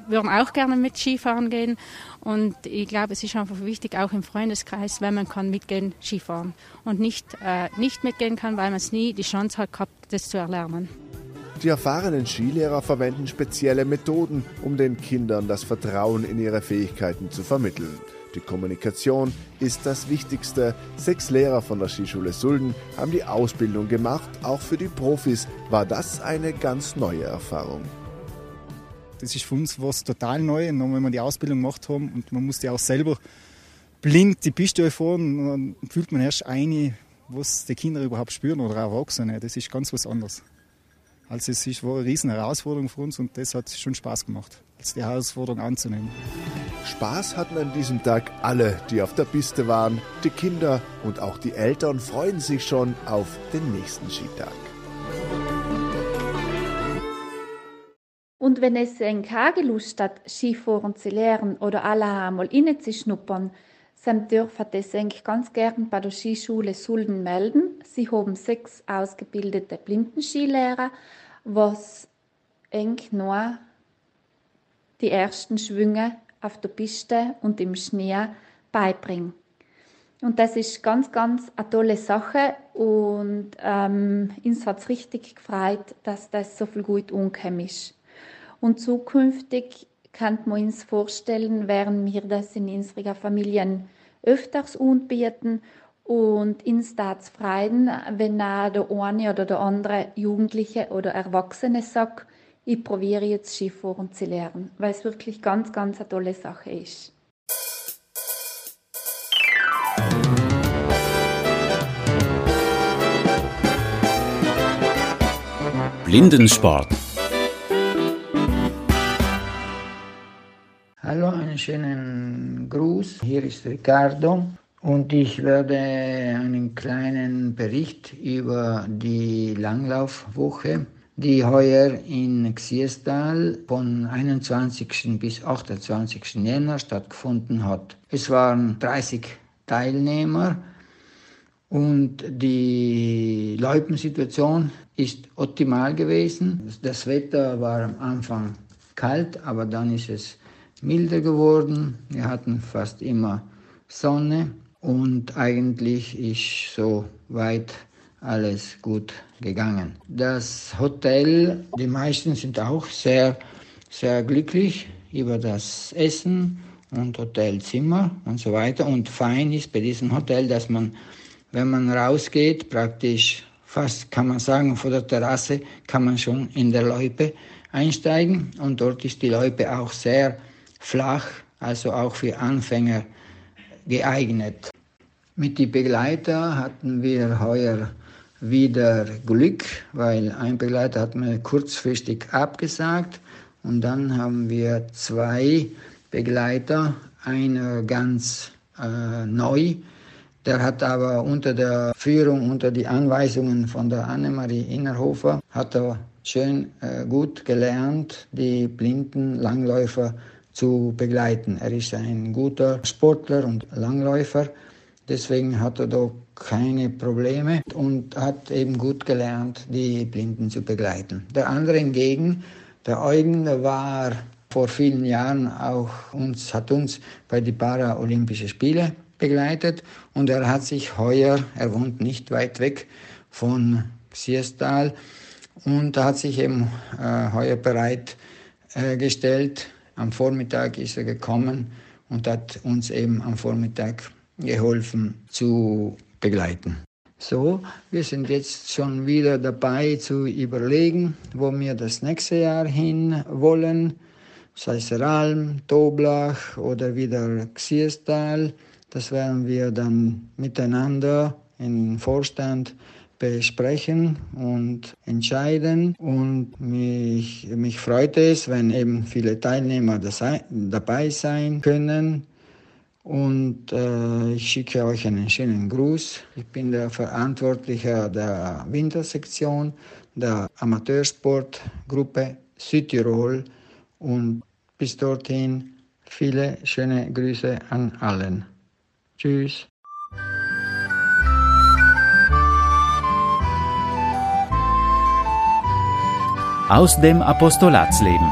Speaker 15: würden auch gerne mit Skifahren gehen. Und ich glaube, es ist einfach wichtig, auch im Freundeskreis, wenn man kann, mitgehen Skifahren. Und nicht, äh, nicht mitgehen kann, weil man es nie die Chance hat gehabt, das zu erlernen.
Speaker 10: Die erfahrenen Skilehrer verwenden spezielle Methoden, um den Kindern das Vertrauen in ihre Fähigkeiten zu vermitteln. Die Kommunikation ist das Wichtigste. Sechs Lehrer von der Skischule Sulden haben die Ausbildung gemacht. Auch für die Profis war das eine ganz neue Erfahrung.
Speaker 16: Das ist für uns was total neu. Und wenn wir die Ausbildung gemacht haben und man musste auch selber blind die Piste fahren, dann fühlt man erst ein, was die Kinder überhaupt spüren oder Erwachsene. Das ist ganz was anderes. Also es ist, war eine riesen Herausforderung für uns und das hat schon Spaß gemacht, als die Herausforderung anzunehmen.
Speaker 10: Spaß hatten an diesem Tag alle, die auf der Piste waren. Die Kinder und auch die Eltern freuen sich schon auf den nächsten Skitag.
Speaker 8: Und wenn es ein keine Lust hat, Skifahren zu lernen oder alle einmal schnuppern, dann dürfen eigentlich ganz gern bei der Skischule Sulden melden. Sie haben sechs ausgebildete Blindenskilehrer, was eng nur die ersten Schwünge auf der Piste und im Schnee beibringen. Und das ist ganz, ganz eine tolle Sache und ähm, uns hat es richtig gefreut, dass das so viel gut umgekommen ist. Und zukünftig kann man uns vorstellen, werden wir das in unseren Familien öfters anbieten und uns das freuen, wenn auch der eine oder der andere Jugendliche oder Erwachsene sagt, ich probiere jetzt Skifahren zu lernen, weil es wirklich ganz, ganz eine tolle Sache ist.
Speaker 2: Blindensport.
Speaker 11: Hallo, einen schönen Gruß. Hier ist Ricardo und ich werde einen kleinen Bericht über die Langlaufwoche, die heuer in Xierstal von 21. bis 28. Jänner stattgefunden hat. Es waren 30 Teilnehmer und die Loipensituation ist optimal gewesen. Das Wetter war am Anfang kalt, aber dann ist es milder geworden. Wir hatten fast immer Sonne und eigentlich ist so weit alles gut gegangen. Das Hotel, die meisten sind auch sehr, sehr glücklich über das Essen und Hotelzimmer und so weiter. Und fein ist bei diesem Hotel, dass man wenn man rausgeht, praktisch fast kann man sagen, von der Terrasse kann man schon in der Loipe einsteigen und dort ist die Loipe auch sehr flach, also auch für Anfänger geeignet. Mit den Begleiter hatten wir heuer wieder Glück, weil ein Begleiter hat mir kurzfristig abgesagt und dann haben wir zwei Begleiter, einer ganz äh, neu, der hat aber unter der Führung, unter die Anweisungen von der Annemarie Innerhofer, hat er schön äh, gut gelernt, die blinden Langläufer zu begleiten. Er ist ein guter Sportler und Langläufer, deswegen hat er da keine Probleme und hat eben gut gelernt, die Blinden zu begleiten. Der andere hingegen, der Eugen, der war vor vielen Jahren auch uns, hat uns bei den Paralympischen Spielen begleitet und er hat sich heuer, er wohnt nicht weit weg von Xierstal und hat sich eben äh, heuer bereit äh. Am Vormittag ist er gekommen und hat uns eben am Vormittag geholfen zu begleiten. So, wir sind jetzt schon wieder dabei zu überlegen, wo wir das nächste Jahr hin wollen. Sei es Ralm, Toblach oder wieder Xierstal. Das werden wir dann miteinander im Vorstand besprechen und entscheiden. Und mich, mich freut es, wenn eben viele Teilnehmer dabei sein können. Und äh, ich schicke euch einen schönen Gruß. Ich bin der Verantwortliche der Wintersektion der Amateursportgruppe Südtirol. Und bis dorthin viele schöne Grüße an allen. Tschüss.
Speaker 2: Aus dem Apostolatsleben.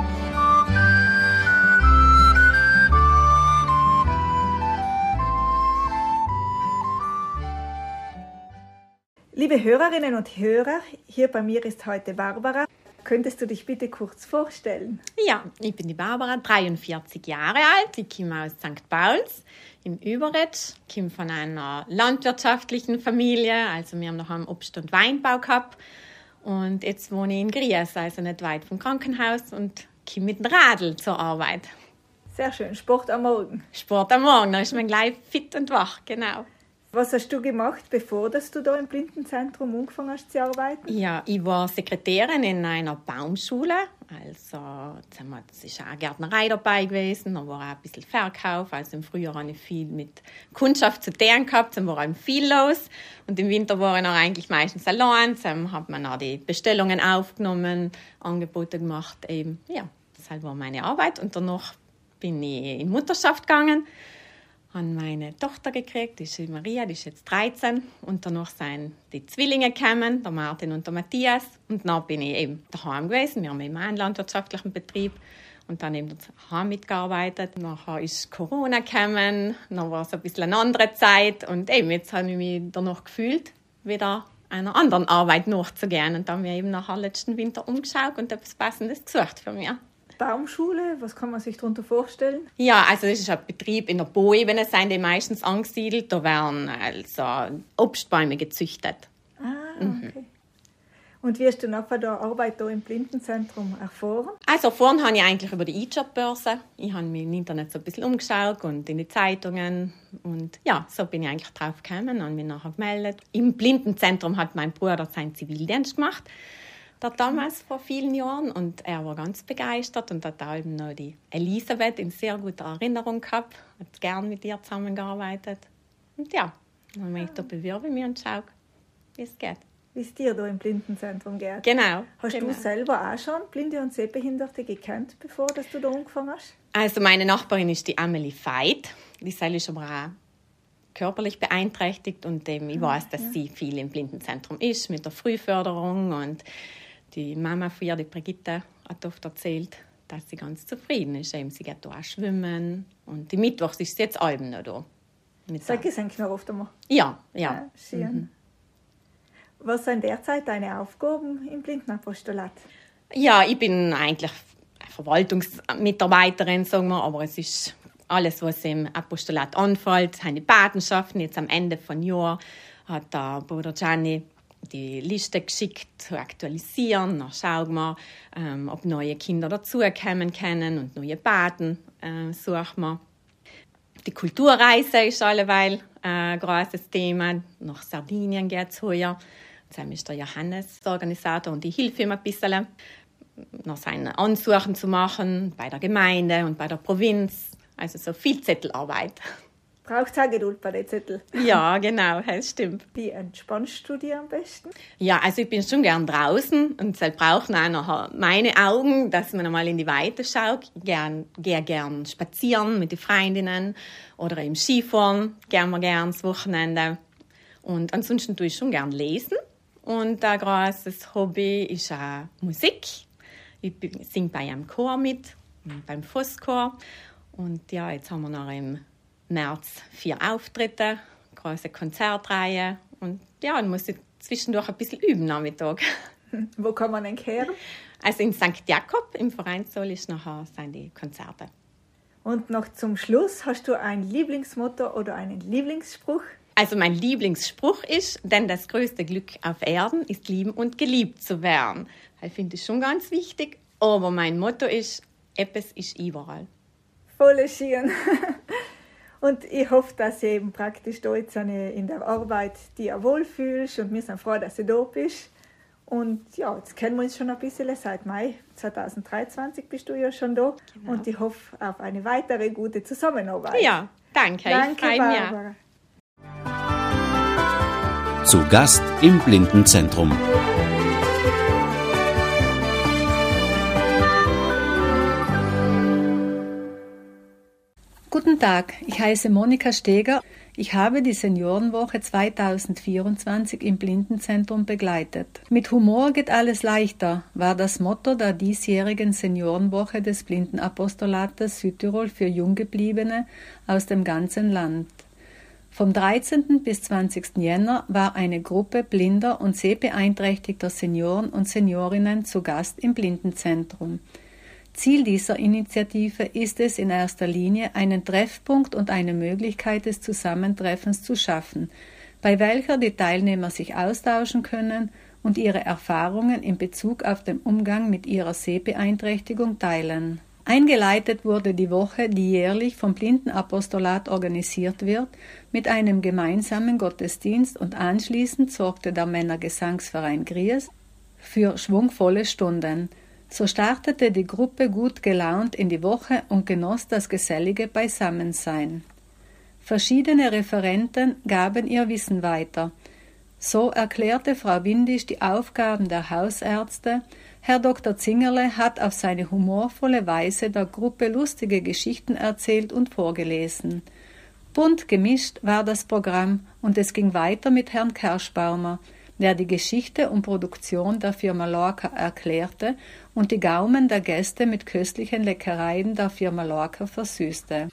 Speaker 3: Liebe Hörerinnen und Hörer, hier bei mir ist heute Barbara. Könntest du dich bitte kurz vorstellen?
Speaker 12: Ja, ich bin die Barbara, 43 Jahre alt. Ich komme aus St. Pauls im Überred, komme von einer landwirtschaftlichen Familie. Also wir haben noch einen Obst- und Weinbau gehabt. Und jetzt wohne ich in Gries, also nicht weit vom Krankenhaus und komme mit dem Radl zur Arbeit.
Speaker 3: Sehr schön. Sport am Morgen.
Speaker 12: Sport am Morgen, da ist man gleich fit und wach, genau.
Speaker 3: Was hast du gemacht, bevor dass du da im Blindenzentrum angefangen hast zu arbeiten?
Speaker 12: Ja, ich war Sekretärin in einer Baumschule. Also, das ist auch Gärtnerei dabei gewesen, da war auch ein bisschen Verkauf. Also im Frühjahr habe ich viel mit Kundschaft zu tun gehabt, dann war auch viel los. Und im Winter war ich auch eigentlich meistens allein. Dann hat man auch die Bestellungen aufgenommen, Angebote gemacht. Eben, ja, das war meine Arbeit. Und danach bin ich in Mutterschaft gegangen habe meine Tochter gekriegt, die ist Maria, die ist jetzt 13 und danach sind die Zwillinge gekommen, der Martin und der Matthias. Und dann bin ich eben daheim gewesen, wir haben immer einen landwirtschaftlichen Betrieb. Und dann eben daheim mitgearbeitet. Nachher ist Corona gekommen, dann war es ein bisschen eine andere Zeit. Und eben jetzt habe ich mich danach gefühlt, wieder einer anderen Arbeit nachzugehen. Und dann habe ich eben nachher letzten Winter umgeschaut und etwas Passendes gesucht für mich.
Speaker 3: Baumschule, was kann man sich darunter vorstellen?
Speaker 12: Ja, also das ist ein Betrieb in der Boebene, sind die meistens angesiedelt. Da werden also Obstbäume gezüchtet.
Speaker 3: Ah, okay. Mhm. Und wie hast du nachher der Arbeit hier im Blindenzentrum erfahren?
Speaker 12: Also erfahren habe ich eigentlich über die E-Job-Börse. Ich habe mich im Internet so ein bisschen umgeschaut und in die Zeitungen. Und ja, so bin ich eigentlich drauf gekommen und mich nachher gemeldet. Im Blindenzentrum hat mein Bruder seinen Zivildienst gemacht. Da damals vor vielen Jahren und er war ganz begeistert und hat auch eben noch die Elisabeth in sehr guter Erinnerung gehabt, hat gern mit ihr zusammengearbeitet. Und ja, dann habe ich da bewerbe mich und schaue, wie es geht
Speaker 3: wie es dir da im Blindenzentrum geht.
Speaker 12: Genau.
Speaker 3: Hast
Speaker 12: genau.
Speaker 3: du selber auch schon Blinde und Sehbehinderte gekannt, bevor dass du da angefangen hast?
Speaker 12: Also meine Nachbarin ist die Amelie Veit. Die Sally ist aber auch körperlich beeinträchtigt und ähm, ich weiß, dass ja. sie viel im Blindenzentrum ist mit der Frühförderung und die Mama von ihr, die Brigitte, hat oft erzählt, dass sie ganz zufrieden ist. Eben, sie geht auch schwimmen und die Mittwochs ist sie jetzt abends noch da.
Speaker 3: Sag ich noch oft einmal?
Speaker 12: Ja, ja. ja
Speaker 3: schön. Mhm. Was sind derzeit deine Aufgaben im Blindenapostolat?
Speaker 12: Ja, ich bin eigentlich Verwaltungsmitarbeiterin, sagen wir, aber es ist alles, was im Apostolat anfällt, seine Patenschaften. Jetzt am Ende von Jahr hat der Bruder Gianni die Liste geschickt zu aktualisieren. Dann schauen wir, ähm, ob neue Kinder dazukommen können und neue Paten äh, suchen wir. Die Kulturreise ist alleweil ein großes Thema. Nach Sardinien geht es heuer. Jetzt ist der Johannes der Organisator und ich hilfe ihm ein bisschen, noch seine Ansuchen zu machen bei der Gemeinde und bei der Provinz. Also so viel Zettelarbeit.
Speaker 3: Braucht es auch Geduld bei den Zetteln.
Speaker 12: Ja, genau, das stimmt.
Speaker 3: Wie entspannst du dir am besten?
Speaker 12: Ja, also ich bin schon gern draußen und es braucht auch noch meine Augen, dass man einmal in die Weite schaut. Ich gern, gehe gern spazieren mit den Freundinnen oder im Skifahren, gern mal gern das Wochenende. Und ansonsten tue ich schon gern lesen. Und ein großes Hobby ist auch Musik. Ich singe bei einem Chor mit, beim Fosschor. Und ja, jetzt haben wir noch im März vier Auftritte, große Konzertreihe. Und ja, dann muss ich zwischendurch ein bisschen üben am Mittag.
Speaker 3: Wo kann man denn hören?
Speaker 12: Also in St. Jakob im Vereinssaal ist nachher sind die Konzerte.
Speaker 3: Und noch zum Schluss, hast du ein Lieblingsmotto oder einen Lieblingsspruch?
Speaker 12: Also mein Lieblingsspruch ist, denn das größte Glück auf Erden ist lieben und geliebt zu werden. Das finde ich schon ganz wichtig. Aber mein Motto ist, etwas ist überall.
Speaker 3: Voll schön. Und ich hoffe, dass ihr eben praktisch da jetzt in der Arbeit dich wohlfühlst und wir sind froh, dass du da bist. Und ja, jetzt kennen wir uns schon ein bisschen. Seit Mai 2023 bist du ja schon da. Genau. Und ich hoffe auf eine weitere gute Zusammenarbeit.
Speaker 12: Ja, danke.
Speaker 3: Danke, ich Barbara.
Speaker 2: Zu Gast im Blindenzentrum.
Speaker 17: Guten Tag, ich heiße Monika Steger. Ich habe die Seniorenwoche 2024 im Blindenzentrum begleitet. Mit Humor geht alles leichter, war das Motto der diesjährigen Seniorenwoche des Blindenapostolates Südtirol für Junggebliebene aus dem ganzen Land. Vom 13. bis 20. Jänner war eine Gruppe blinder und sehbeeinträchtigter Senioren und Seniorinnen zu Gast im Blindenzentrum. Ziel dieser Initiative ist es in erster Linie, einen Treffpunkt und eine Möglichkeit des Zusammentreffens zu schaffen, bei welcher die Teilnehmer sich austauschen können und ihre Erfahrungen in Bezug auf den Umgang mit ihrer Sehbeeinträchtigung teilen. Eingeleitet wurde die Woche, die jährlich vom Blindenapostolat organisiert wird, mit einem gemeinsamen Gottesdienst und anschließend sorgte der Männergesangsverein Gries für schwungvolle Stunden. So startete die Gruppe gut gelaunt in die Woche und genoss das gesellige Beisammensein. Verschiedene Referenten gaben ihr Wissen weiter. So erklärte Frau Windisch die Aufgaben der Hausärzte, Herr Dr. Zingerle hat auf seine humorvolle Weise der Gruppe lustige Geschichten erzählt und vorgelesen. Bunt gemischt war das Programm und es ging weiter mit Herrn Kerschbaumer, der die Geschichte und Produktion der Firma Lorca erklärte und die Gaumen der Gäste mit köstlichen Leckereien der Firma Lorca versüßte.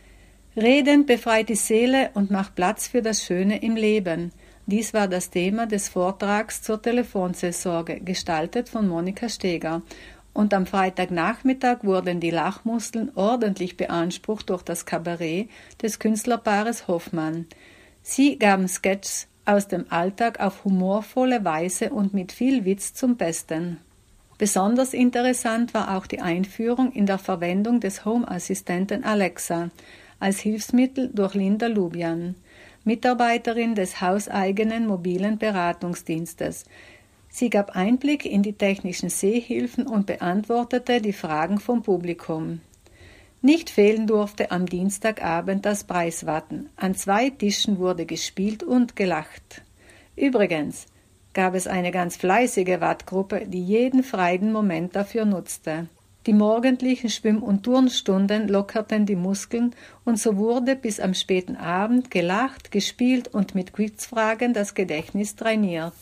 Speaker 17: Reden befreit die Seele und macht Platz für das Schöne im Leben. Dies war das Thema des Vortrags zur Telefonseelsorge, gestaltet von Monika Steger. Und am Freitagnachmittag wurden die Lachmuskeln ordentlich beansprucht durch das Kabarett des Künstlerpaares Hoffmann. Sie gaben Sketches aus dem Alltag auf humorvolle Weise und mit viel Witz zum Besten. Besonders interessant war auch die Einführung in der Verwendung des Home-Assistenten Alexa als Hilfsmittel durch Linda Lubian, Mitarbeiterin des hauseigenen mobilen Beratungsdienstes. Sie gab Einblick in die technischen Sehhilfen und beantwortete die Fragen vom Publikum. Nicht fehlen durfte am Dienstagabend das Preiswatten. An zwei Tischen wurde gespielt und gelacht. Übrigens gab es eine ganz fleißige Wattgruppe, die jeden freien Moment dafür nutzte. Die morgendlichen Schwimm- und Turnstunden lockerten die Muskeln und so wurde bis am späten Abend gelacht, gespielt und mit Quizfragen das Gedächtnis trainiert.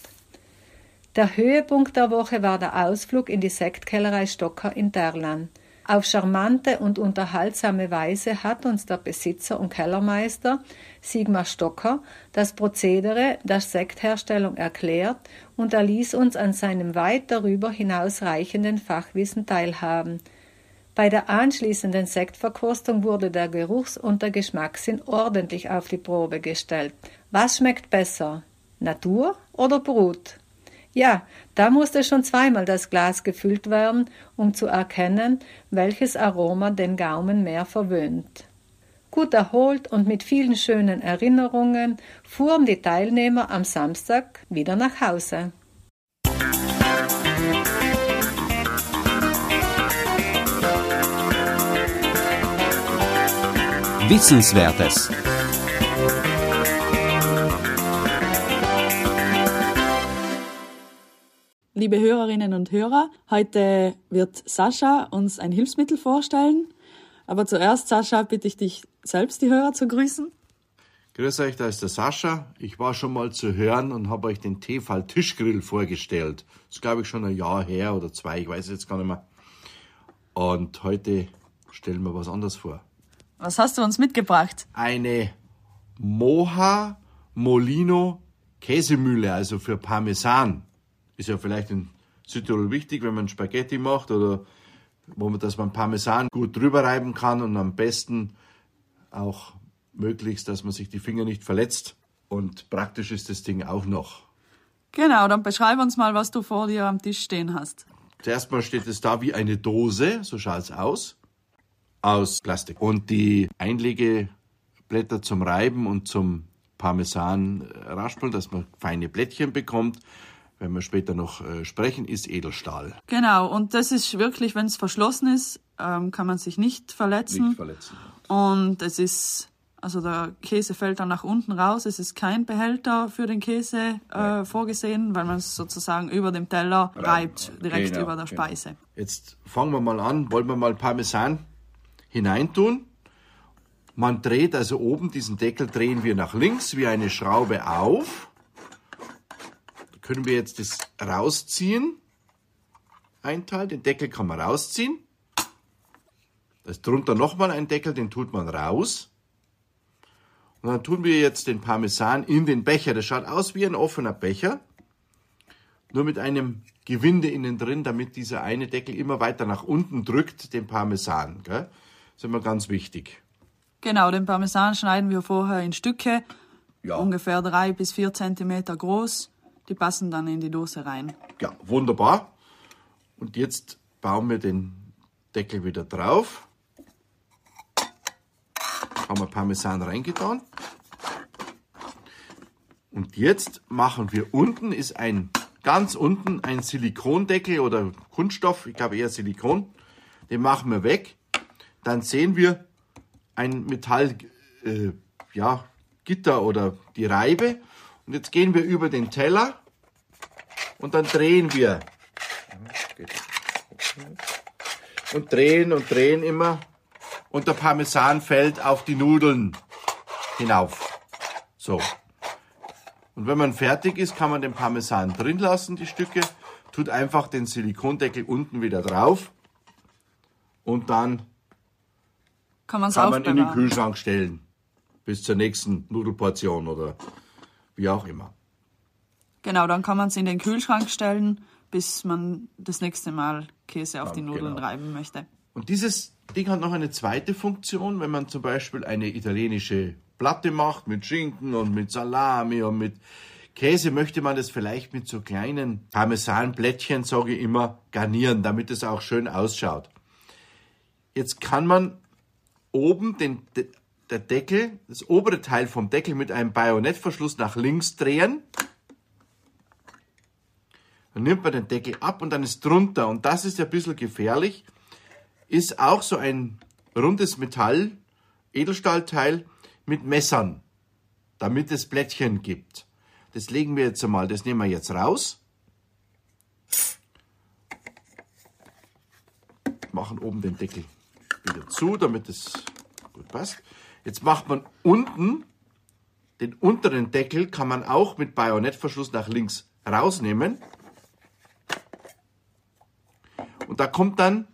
Speaker 17: Der Höhepunkt der Woche war der Ausflug in die Sektkellerei Stocker in Terlan. Auf charmante und unterhaltsame Weise hat uns der Besitzer und Kellermeister Sigmar Stocker das Prozedere der Sektherstellung erklärt und er ließ uns an seinem weit darüber hinausreichenden Fachwissen teilhaben. Bei der anschließenden Sektverkostung wurde der Geruchs- und der Geschmackssinn ordentlich auf die Probe gestellt. Was schmeckt besser? Natur oder Brut? Ja, da musste schon zweimal das Glas gefüllt werden, um zu erkennen, welches Aroma den Gaumen mehr verwöhnt. Gut erholt und mit vielen schönen Erinnerungen fuhren die Teilnehmer am Samstag wieder nach Hause.
Speaker 2: Wissenswertes
Speaker 1: Liebe Hörerinnen und Hörer, heute wird Sascha uns ein Hilfsmittel vorstellen. Aber zuerst, Sascha, bitte ich dich selbst, die Hörer zu grüßen.
Speaker 18: Grüß euch, da ist der Sascha. Ich war schon mal zu hören und habe euch den Tefal Tischgrill vorgestellt. Das ist, glaube ich, schon ein Jahr her oder zwei, ich weiß jetzt gar nicht mehr. Und heute stellen wir was anderes vor.
Speaker 1: Was hast du uns mitgebracht?
Speaker 18: Eine Moha Molino Käsemühle, also für Parmesan. Ist ja vielleicht in Südtirol wichtig, wenn man Spaghetti macht oder wo man, dass man Parmesan gut drüber reiben kann und am besten auch möglichst, dass man sich die Finger nicht verletzt. Und praktisch ist das Ding auch noch.
Speaker 1: Genau, dann beschreib uns mal, was du vor dir am Tisch stehen hast.
Speaker 18: Zuerst mal steht es da wie eine Dose, so schaut es aus, aus Plastik. Und die Einlegeblätter zum Reiben und zum Parmesan raspeln, dass man feine Blättchen bekommt, wenn wir später noch äh, sprechen, ist Edelstahl.
Speaker 1: Genau, und das ist wirklich, wenn es verschlossen ist, ähm, kann man sich nicht verletzen.
Speaker 18: Nicht verletzen.
Speaker 1: Und es ist, also der Käse fällt dann nach unten raus. Es ist kein Behälter für den Käse äh, vorgesehen, weil man es sozusagen über dem Teller reibt, direkt
Speaker 18: Genau,
Speaker 1: über der
Speaker 18: genau.
Speaker 1: Speise.
Speaker 18: Jetzt fangen wir mal an. Wollen wir mal Parmesan hineintun? Man dreht also oben diesen Deckel, drehen wir nach links wie eine Schraube auf. Können wir jetzt das rausziehen. Ein Teil, den Deckel kann man rausziehen. Da ist drunter nochmal ein Deckel, den tut man raus. Und dann tun wir jetzt den Parmesan in den Becher. Das schaut aus wie ein offener Becher, nur mit einem Gewinde innen drin, damit dieser eine Deckel immer weiter nach unten drückt, den Parmesan. Gell? Das ist immer ganz wichtig.
Speaker 1: Genau, den Parmesan schneiden wir vorher in Stücke,
Speaker 18: Ja.
Speaker 1: ungefähr drei bis vier Zentimeter groß. Die passen dann in die Dose rein.
Speaker 18: Ja, wunderbar. Und jetzt bauen wir den Deckel wieder drauf. Haben wir Parmesan reingetan. Und jetzt machen wir unten, ist ein, ganz unten ein Silikondeckel oder Kunststoff, ich glaube eher Silikon. Den machen wir weg. Dann sehen wir ein Metall, äh, ja, Gitter oder die Reibe. Und jetzt gehen wir über den Teller und dann drehen wir. Und drehen und drehen immer. Und der Parmesan fällt auf die Nudeln hinauf. So. Und wenn man fertig ist, kann man den Parmesan drin lassen, die Stücke, tut einfach den Silikondeckel unten wieder drauf und dann
Speaker 1: kann, man's
Speaker 18: kann man in den Kühlschrank stellen. Bis zur nächsten Nudelportion oder wie auch immer.
Speaker 1: Genau, dann kann man es in den Kühlschrank stellen, bis man das nächste Mal Käse auf die Nudeln genau. reiben möchte.
Speaker 18: Und dieses Ding hat noch eine zweite Funktion, wenn man zum Beispiel eine italienische Platte macht mit Schinken und mit Salami und mit Käse, möchte man das vielleicht mit so kleinen Parmesanblättchen, sage ich immer, garnieren, damit es auch schön ausschaut. Jetzt kann man oben den, der Deckel, das obere Teil vom Deckel mit einem Bajonettverschluss nach links drehen. Dann nimmt man den Deckel ab und dann ist drunter, und das ist ja ein bisschen gefährlich, ist auch so ein rundes Metall, Edelstahlteil, mit Messern, damit es Blättchen gibt. Das legen wir jetzt einmal, das nehmen wir jetzt raus. Machen oben den Deckel wieder zu, damit es gut passt. Jetzt macht man unten, den unteren Deckel kann man auch mit Bajonettverschluss nach links rausnehmen. Und da kommt dann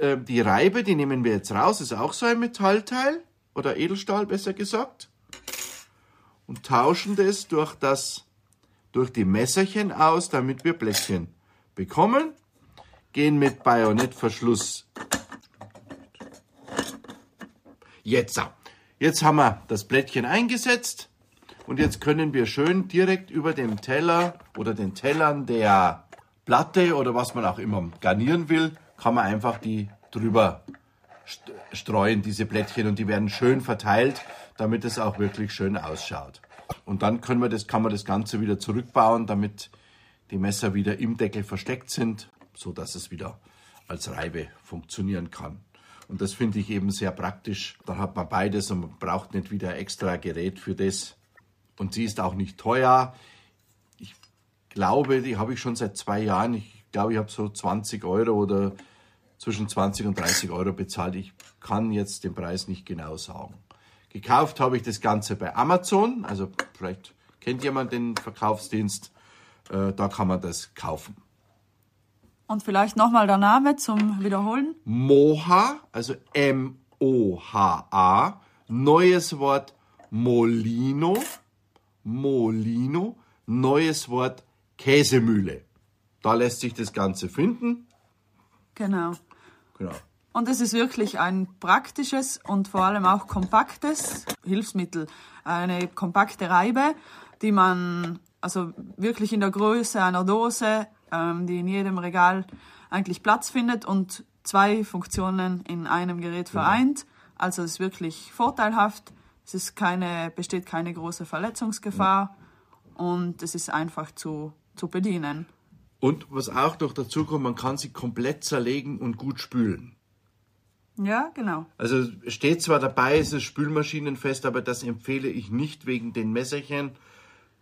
Speaker 18: äh, die Reibe, die nehmen wir jetzt raus, ist auch so ein Metallteil oder Edelstahl besser gesagt, und tauschen das durch, das, durch die Messerchen aus, damit wir Blättchen bekommen. Gehen mit Bajonettverschluss. Jetzt, jetzt haben wir das Blättchen eingesetzt und jetzt können wir schön direkt über dem Teller oder den Tellern der Platte oder was man auch immer garnieren will, kann man einfach die drüber streuen, diese Blättchen, und die werden schön verteilt, damit es auch wirklich schön ausschaut. Und dann können wir das, kann man das Ganze wieder zurückbauen, damit die Messer wieder im Deckel versteckt sind, so dass es wieder als Reibe funktionieren kann. Und das finde ich eben sehr praktisch. Dann hat man beides und man braucht nicht wieder extra Gerät für das. Und sie ist auch nicht teuer. Glaube, die habe ich schon seit zwei Jahren. Ich glaube, ich habe so 20 Euro oder zwischen 20 und 30 Euro bezahlt. Ich kann jetzt den Preis nicht genau sagen. Gekauft habe ich das Ganze bei Amazon, also vielleicht kennt jemand den Verkaufsdienst, äh, da kann man das kaufen.
Speaker 1: Und vielleicht nochmal der Name zum Wiederholen.
Speaker 18: Moha, also M-O-H-A, neues Wort Molino, Molino, neues Wort Käsemühle. Da lässt sich das Ganze finden.
Speaker 1: Genau.
Speaker 18: Genau.
Speaker 1: Und es ist wirklich ein praktisches und vor allem auch kompaktes Hilfsmittel. Eine kompakte Reibe, die man also wirklich in der Größe einer Dose, ähm, die in jedem Regal eigentlich Platz findet und zwei Funktionen in einem Gerät genau. vereint. Also es ist wirklich vorteilhaft. Es ist keine, besteht keine große Verletzungsgefahr und es ist einfach zu, zu bedienen.
Speaker 18: Und was auch noch dazu kommt, man kann sie komplett zerlegen und gut spülen.
Speaker 1: Ja, genau.
Speaker 18: Also steht zwar dabei, es ist spülmaschinenfest, aber das empfehle ich nicht wegen den Messerchen.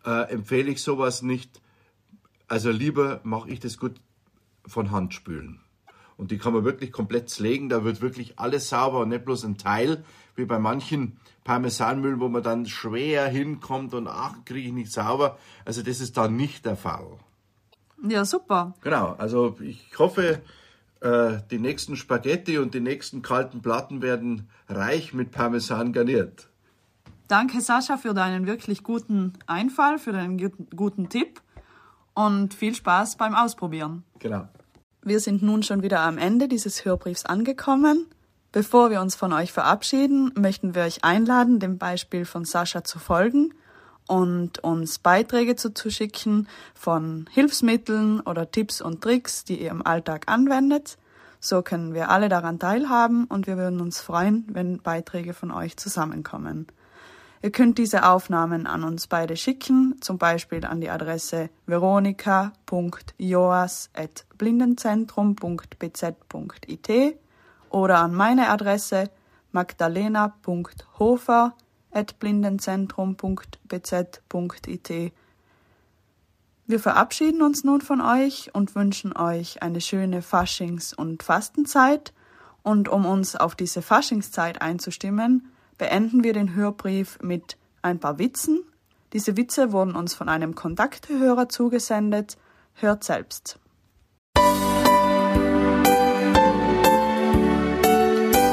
Speaker 18: Äh, empfehle ich sowas nicht. Also lieber mache ich das gut von Hand spülen. Und die kann man wirklich komplett zerlegen, da wird wirklich alles sauber und nicht bloß ein Teil, wie bei manchen Parmesanmühlen, wo man dann schwer hinkommt und ach, kriege ich nicht sauber. Also das ist da nicht der Fall.
Speaker 1: Ja, super.
Speaker 18: Genau, also ich hoffe, äh, die nächsten Spaghetti und die nächsten kalten Platten werden reich mit Parmesan garniert.
Speaker 1: Danke, Sascha, für deinen wirklich guten Einfall, für deinen guten Tipp und viel Spaß beim Ausprobieren.
Speaker 18: Genau.
Speaker 1: Wir sind nun schon wieder am Ende dieses Hörbriefs angekommen. Bevor wir uns von euch verabschieden, möchten wir euch einladen, dem Beispiel von Sascha zu folgen und uns Beiträge zuzuschicken von Hilfsmitteln oder Tipps und Tricks, die ihr im Alltag anwendet. So können wir alle daran teilhaben und wir würden uns freuen, wenn Beiträge von euch zusammenkommen. Ihr könnt diese Aufnahmen an uns beide schicken, zum Beispiel an die Adresse veronika.joas.blindenzentrum.bz.it oder an meine Adresse magdalena.hofer blindenzentrum.bz.it. Wir verabschieden uns nun von euch und wünschen euch eine schöne Faschings- und Fastenzeit. Und um uns auf diese Faschingszeit einzustimmen, beenden wir den Hörbrief mit ein paar Witzen, Diese Witze wurden uns von einem Kontaktehörer zugesendet. Hört selbst.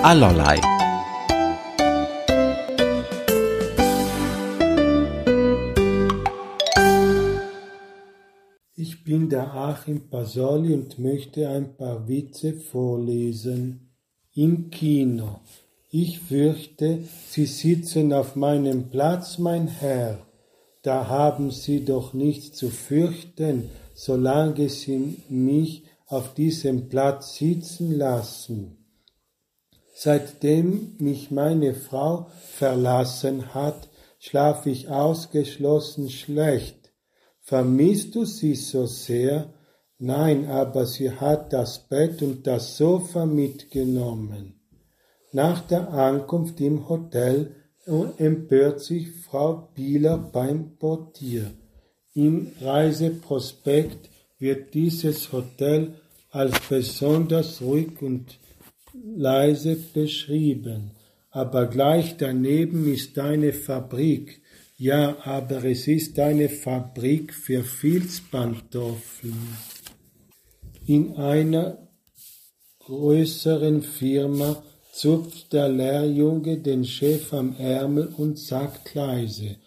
Speaker 2: Allerlei.
Speaker 19: Ich bin der Achim Pasoli und möchte ein paar Witze vorlesen. Im Kino. Ich fürchte, Sie sitzen auf meinem Platz, mein Herr. Da haben Sie doch nichts zu fürchten, solange Sie mich auf diesem Platz sitzen lassen. Seitdem mich meine Frau verlassen hat, schlaf ich ausgeschlossen schlecht. Vermisst du sie so sehr? Nein, aber sie hat das Bett und das Sofa mitgenommen. Nach der Ankunft im Hotel empört sich Frau Bieler beim Portier. Im Reiseprospekt wird dieses Hotel als besonders ruhig und leise beschrieben, aber gleich daneben ist eine Fabrik, ja, aber es ist eine Fabrik für Filzpantoffeln. In einer größeren Firma zupft der Lehrjunge den Chef am Ärmel und sagt leise,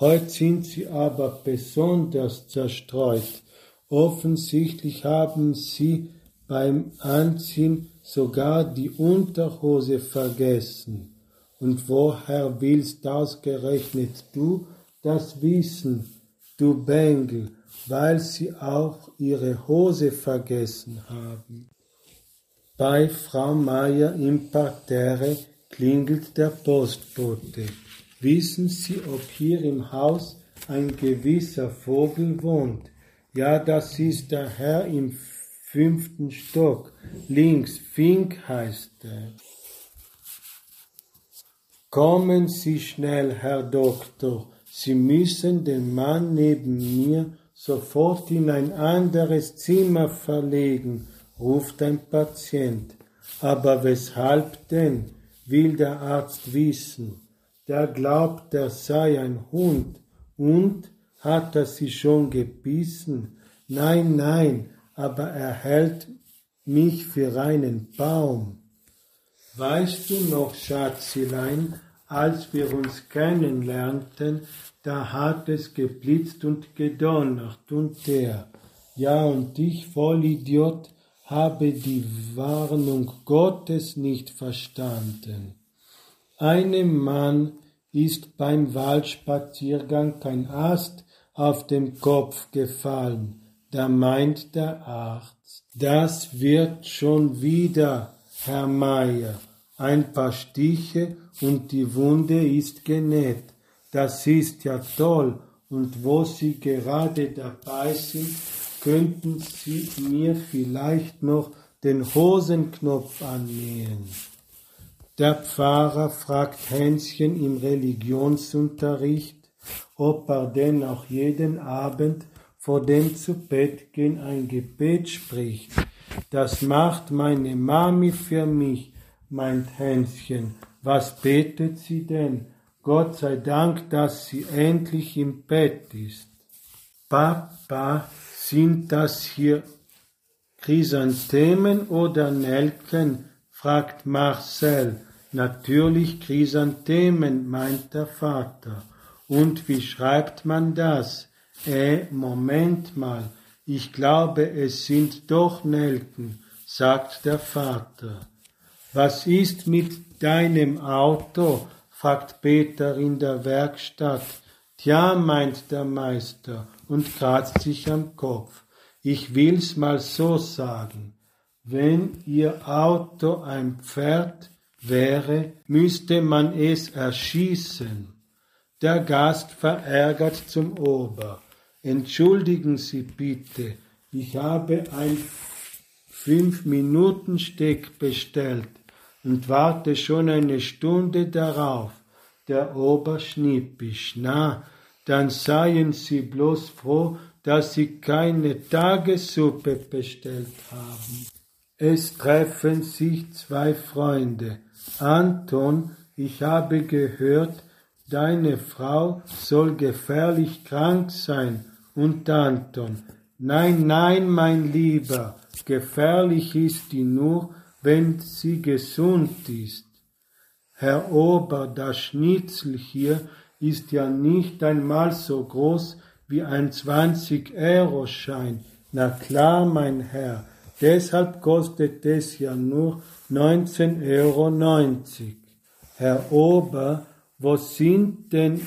Speaker 19: Heute sind Sie aber besonders zerstreut. Offensichtlich haben Sie beim Anziehen sogar die Unterhose vergessen. Und woher willst ausgerechnet du das wissen, du Bengel, weil sie auch ihre Hose vergessen haben? Bei Frau Meier im Parterre klingelt der Postbote. Wissen Sie, ob hier im Haus ein gewisser Vogel wohnt? Ja, das ist der Herr im fünften Stock. Links, Fink heißt er. Kommen Sie schnell, Herr Doktor, Sie müssen den Mann neben mir sofort in ein anderes Zimmer verlegen, ruft ein Patient. Aber weshalb denn? will der Arzt wissen. Der glaubt, er sei ein Hund. Und hat er sie schon gebissen? Nein, nein, aber er hält mich für einen Baum. Weißt du noch, Schatzilein, als wir uns kennenlernten, da hat es geblitzt und gedonnert und der, ja und ich, Vollidiot, habe die Warnung Gottes nicht verstanden. Einem Mann ist beim Waldspaziergang kein Ast auf dem Kopf gefallen, da meint der Arzt, das wird schon wieder Herr Meier, ein paar Stiche und die Wunde ist genäht. Das ist ja toll. Und wo Sie gerade dabei sind, könnten Sie mir vielleicht noch den Hosenknopf annähen. Der Pfarrer fragt Hänschen im Religionsunterricht, ob er denn auch jeden Abend vor dem zu Bett gehen ein Gebet spricht. Das macht meine Mami für mich, meint Hänschen. Was betet sie denn? Gott sei Dank, dass sie endlich im Bett ist. Papa, sind das hier Chrysanthemen oder Nelken? fragt Marcel. Natürlich Chrysanthemen, meint der Vater. Und wie schreibt man das? Äh, Moment mal, ich glaube, es sind doch Nelken, sagt der Vater. Was ist mit deinem Auto? fragt Peter in der Werkstatt. Tja, meint der Meister und kratzt sich am Kopf. Ich will's mal so sagen. Wenn Ihr Auto ein Pferd wäre, müsste man es erschießen. Der Gast verärgert zum Ober. Entschuldigen Sie bitte, ich habe ein Fünf-Minuten-Steck bestellt und warte schon eine Stunde darauf. Der Ober schnippisch. Na, dann seien Sie bloß froh, dass Sie keine Tagessuppe bestellt haben. Es treffen sich zwei Freunde. Anton, ich habe gehört, deine Frau soll gefährlich krank sein. Und Anton, nein, nein, mein Lieber, gefährlich ist die nur, wenn sie gesund ist. Herr Ober, das Schnitzel hier ist ja nicht einmal so groß wie ein 20-Euro-Schein. Na klar, mein Herr, deshalb kostet es ja nur 19,90 Euro. Herr Ober, wo sind denn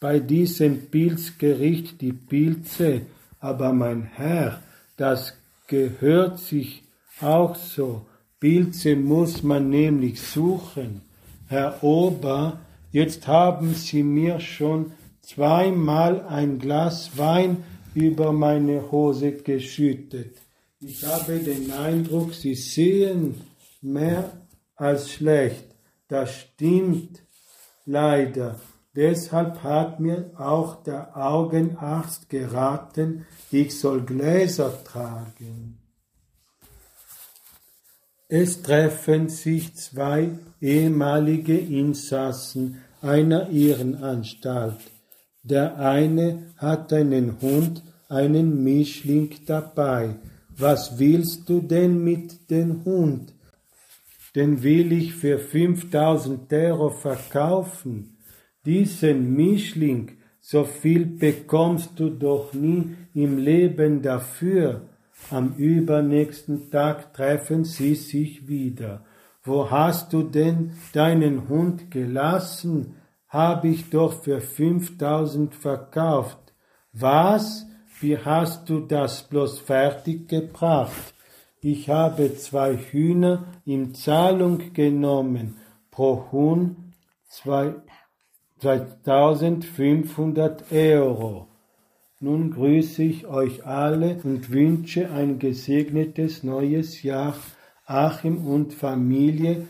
Speaker 19: bei diesem Pilzgericht die Pilze? Aber mein Herr, das gehört sich auch so. Pilze muss man nämlich suchen. Herr Ober, jetzt haben Sie mir schon zweimal ein Glas Wein über meine Hose geschüttet. Ich habe den Eindruck, Sie sehen mehr als schlecht. Das stimmt leider. Deshalb hat mir auch der Augenarzt geraten, ich soll Gläser tragen. Es treffen sich zwei ehemalige Insassen einer Irrenanstalt. Der eine hat einen Hund, einen Mischling dabei. Was willst du denn mit dem Hund? Den will ich für 5000 Euro verkaufen. Diesen Mischling, so viel bekommst du doch nie im Leben dafür. Am übernächsten Tag treffen sie sich wieder. Wo hast du denn deinen Hund gelassen? Hab ich doch für fünftausend verkauft. Was? Wie hast du das bloß fertig gebracht? Ich habe zwei Hühner in Zahlung genommen, pro Huhn 2500 Euro. Nun grüße ich euch alle und wünsche ein gesegnetes neues Jahr. Achim und Familie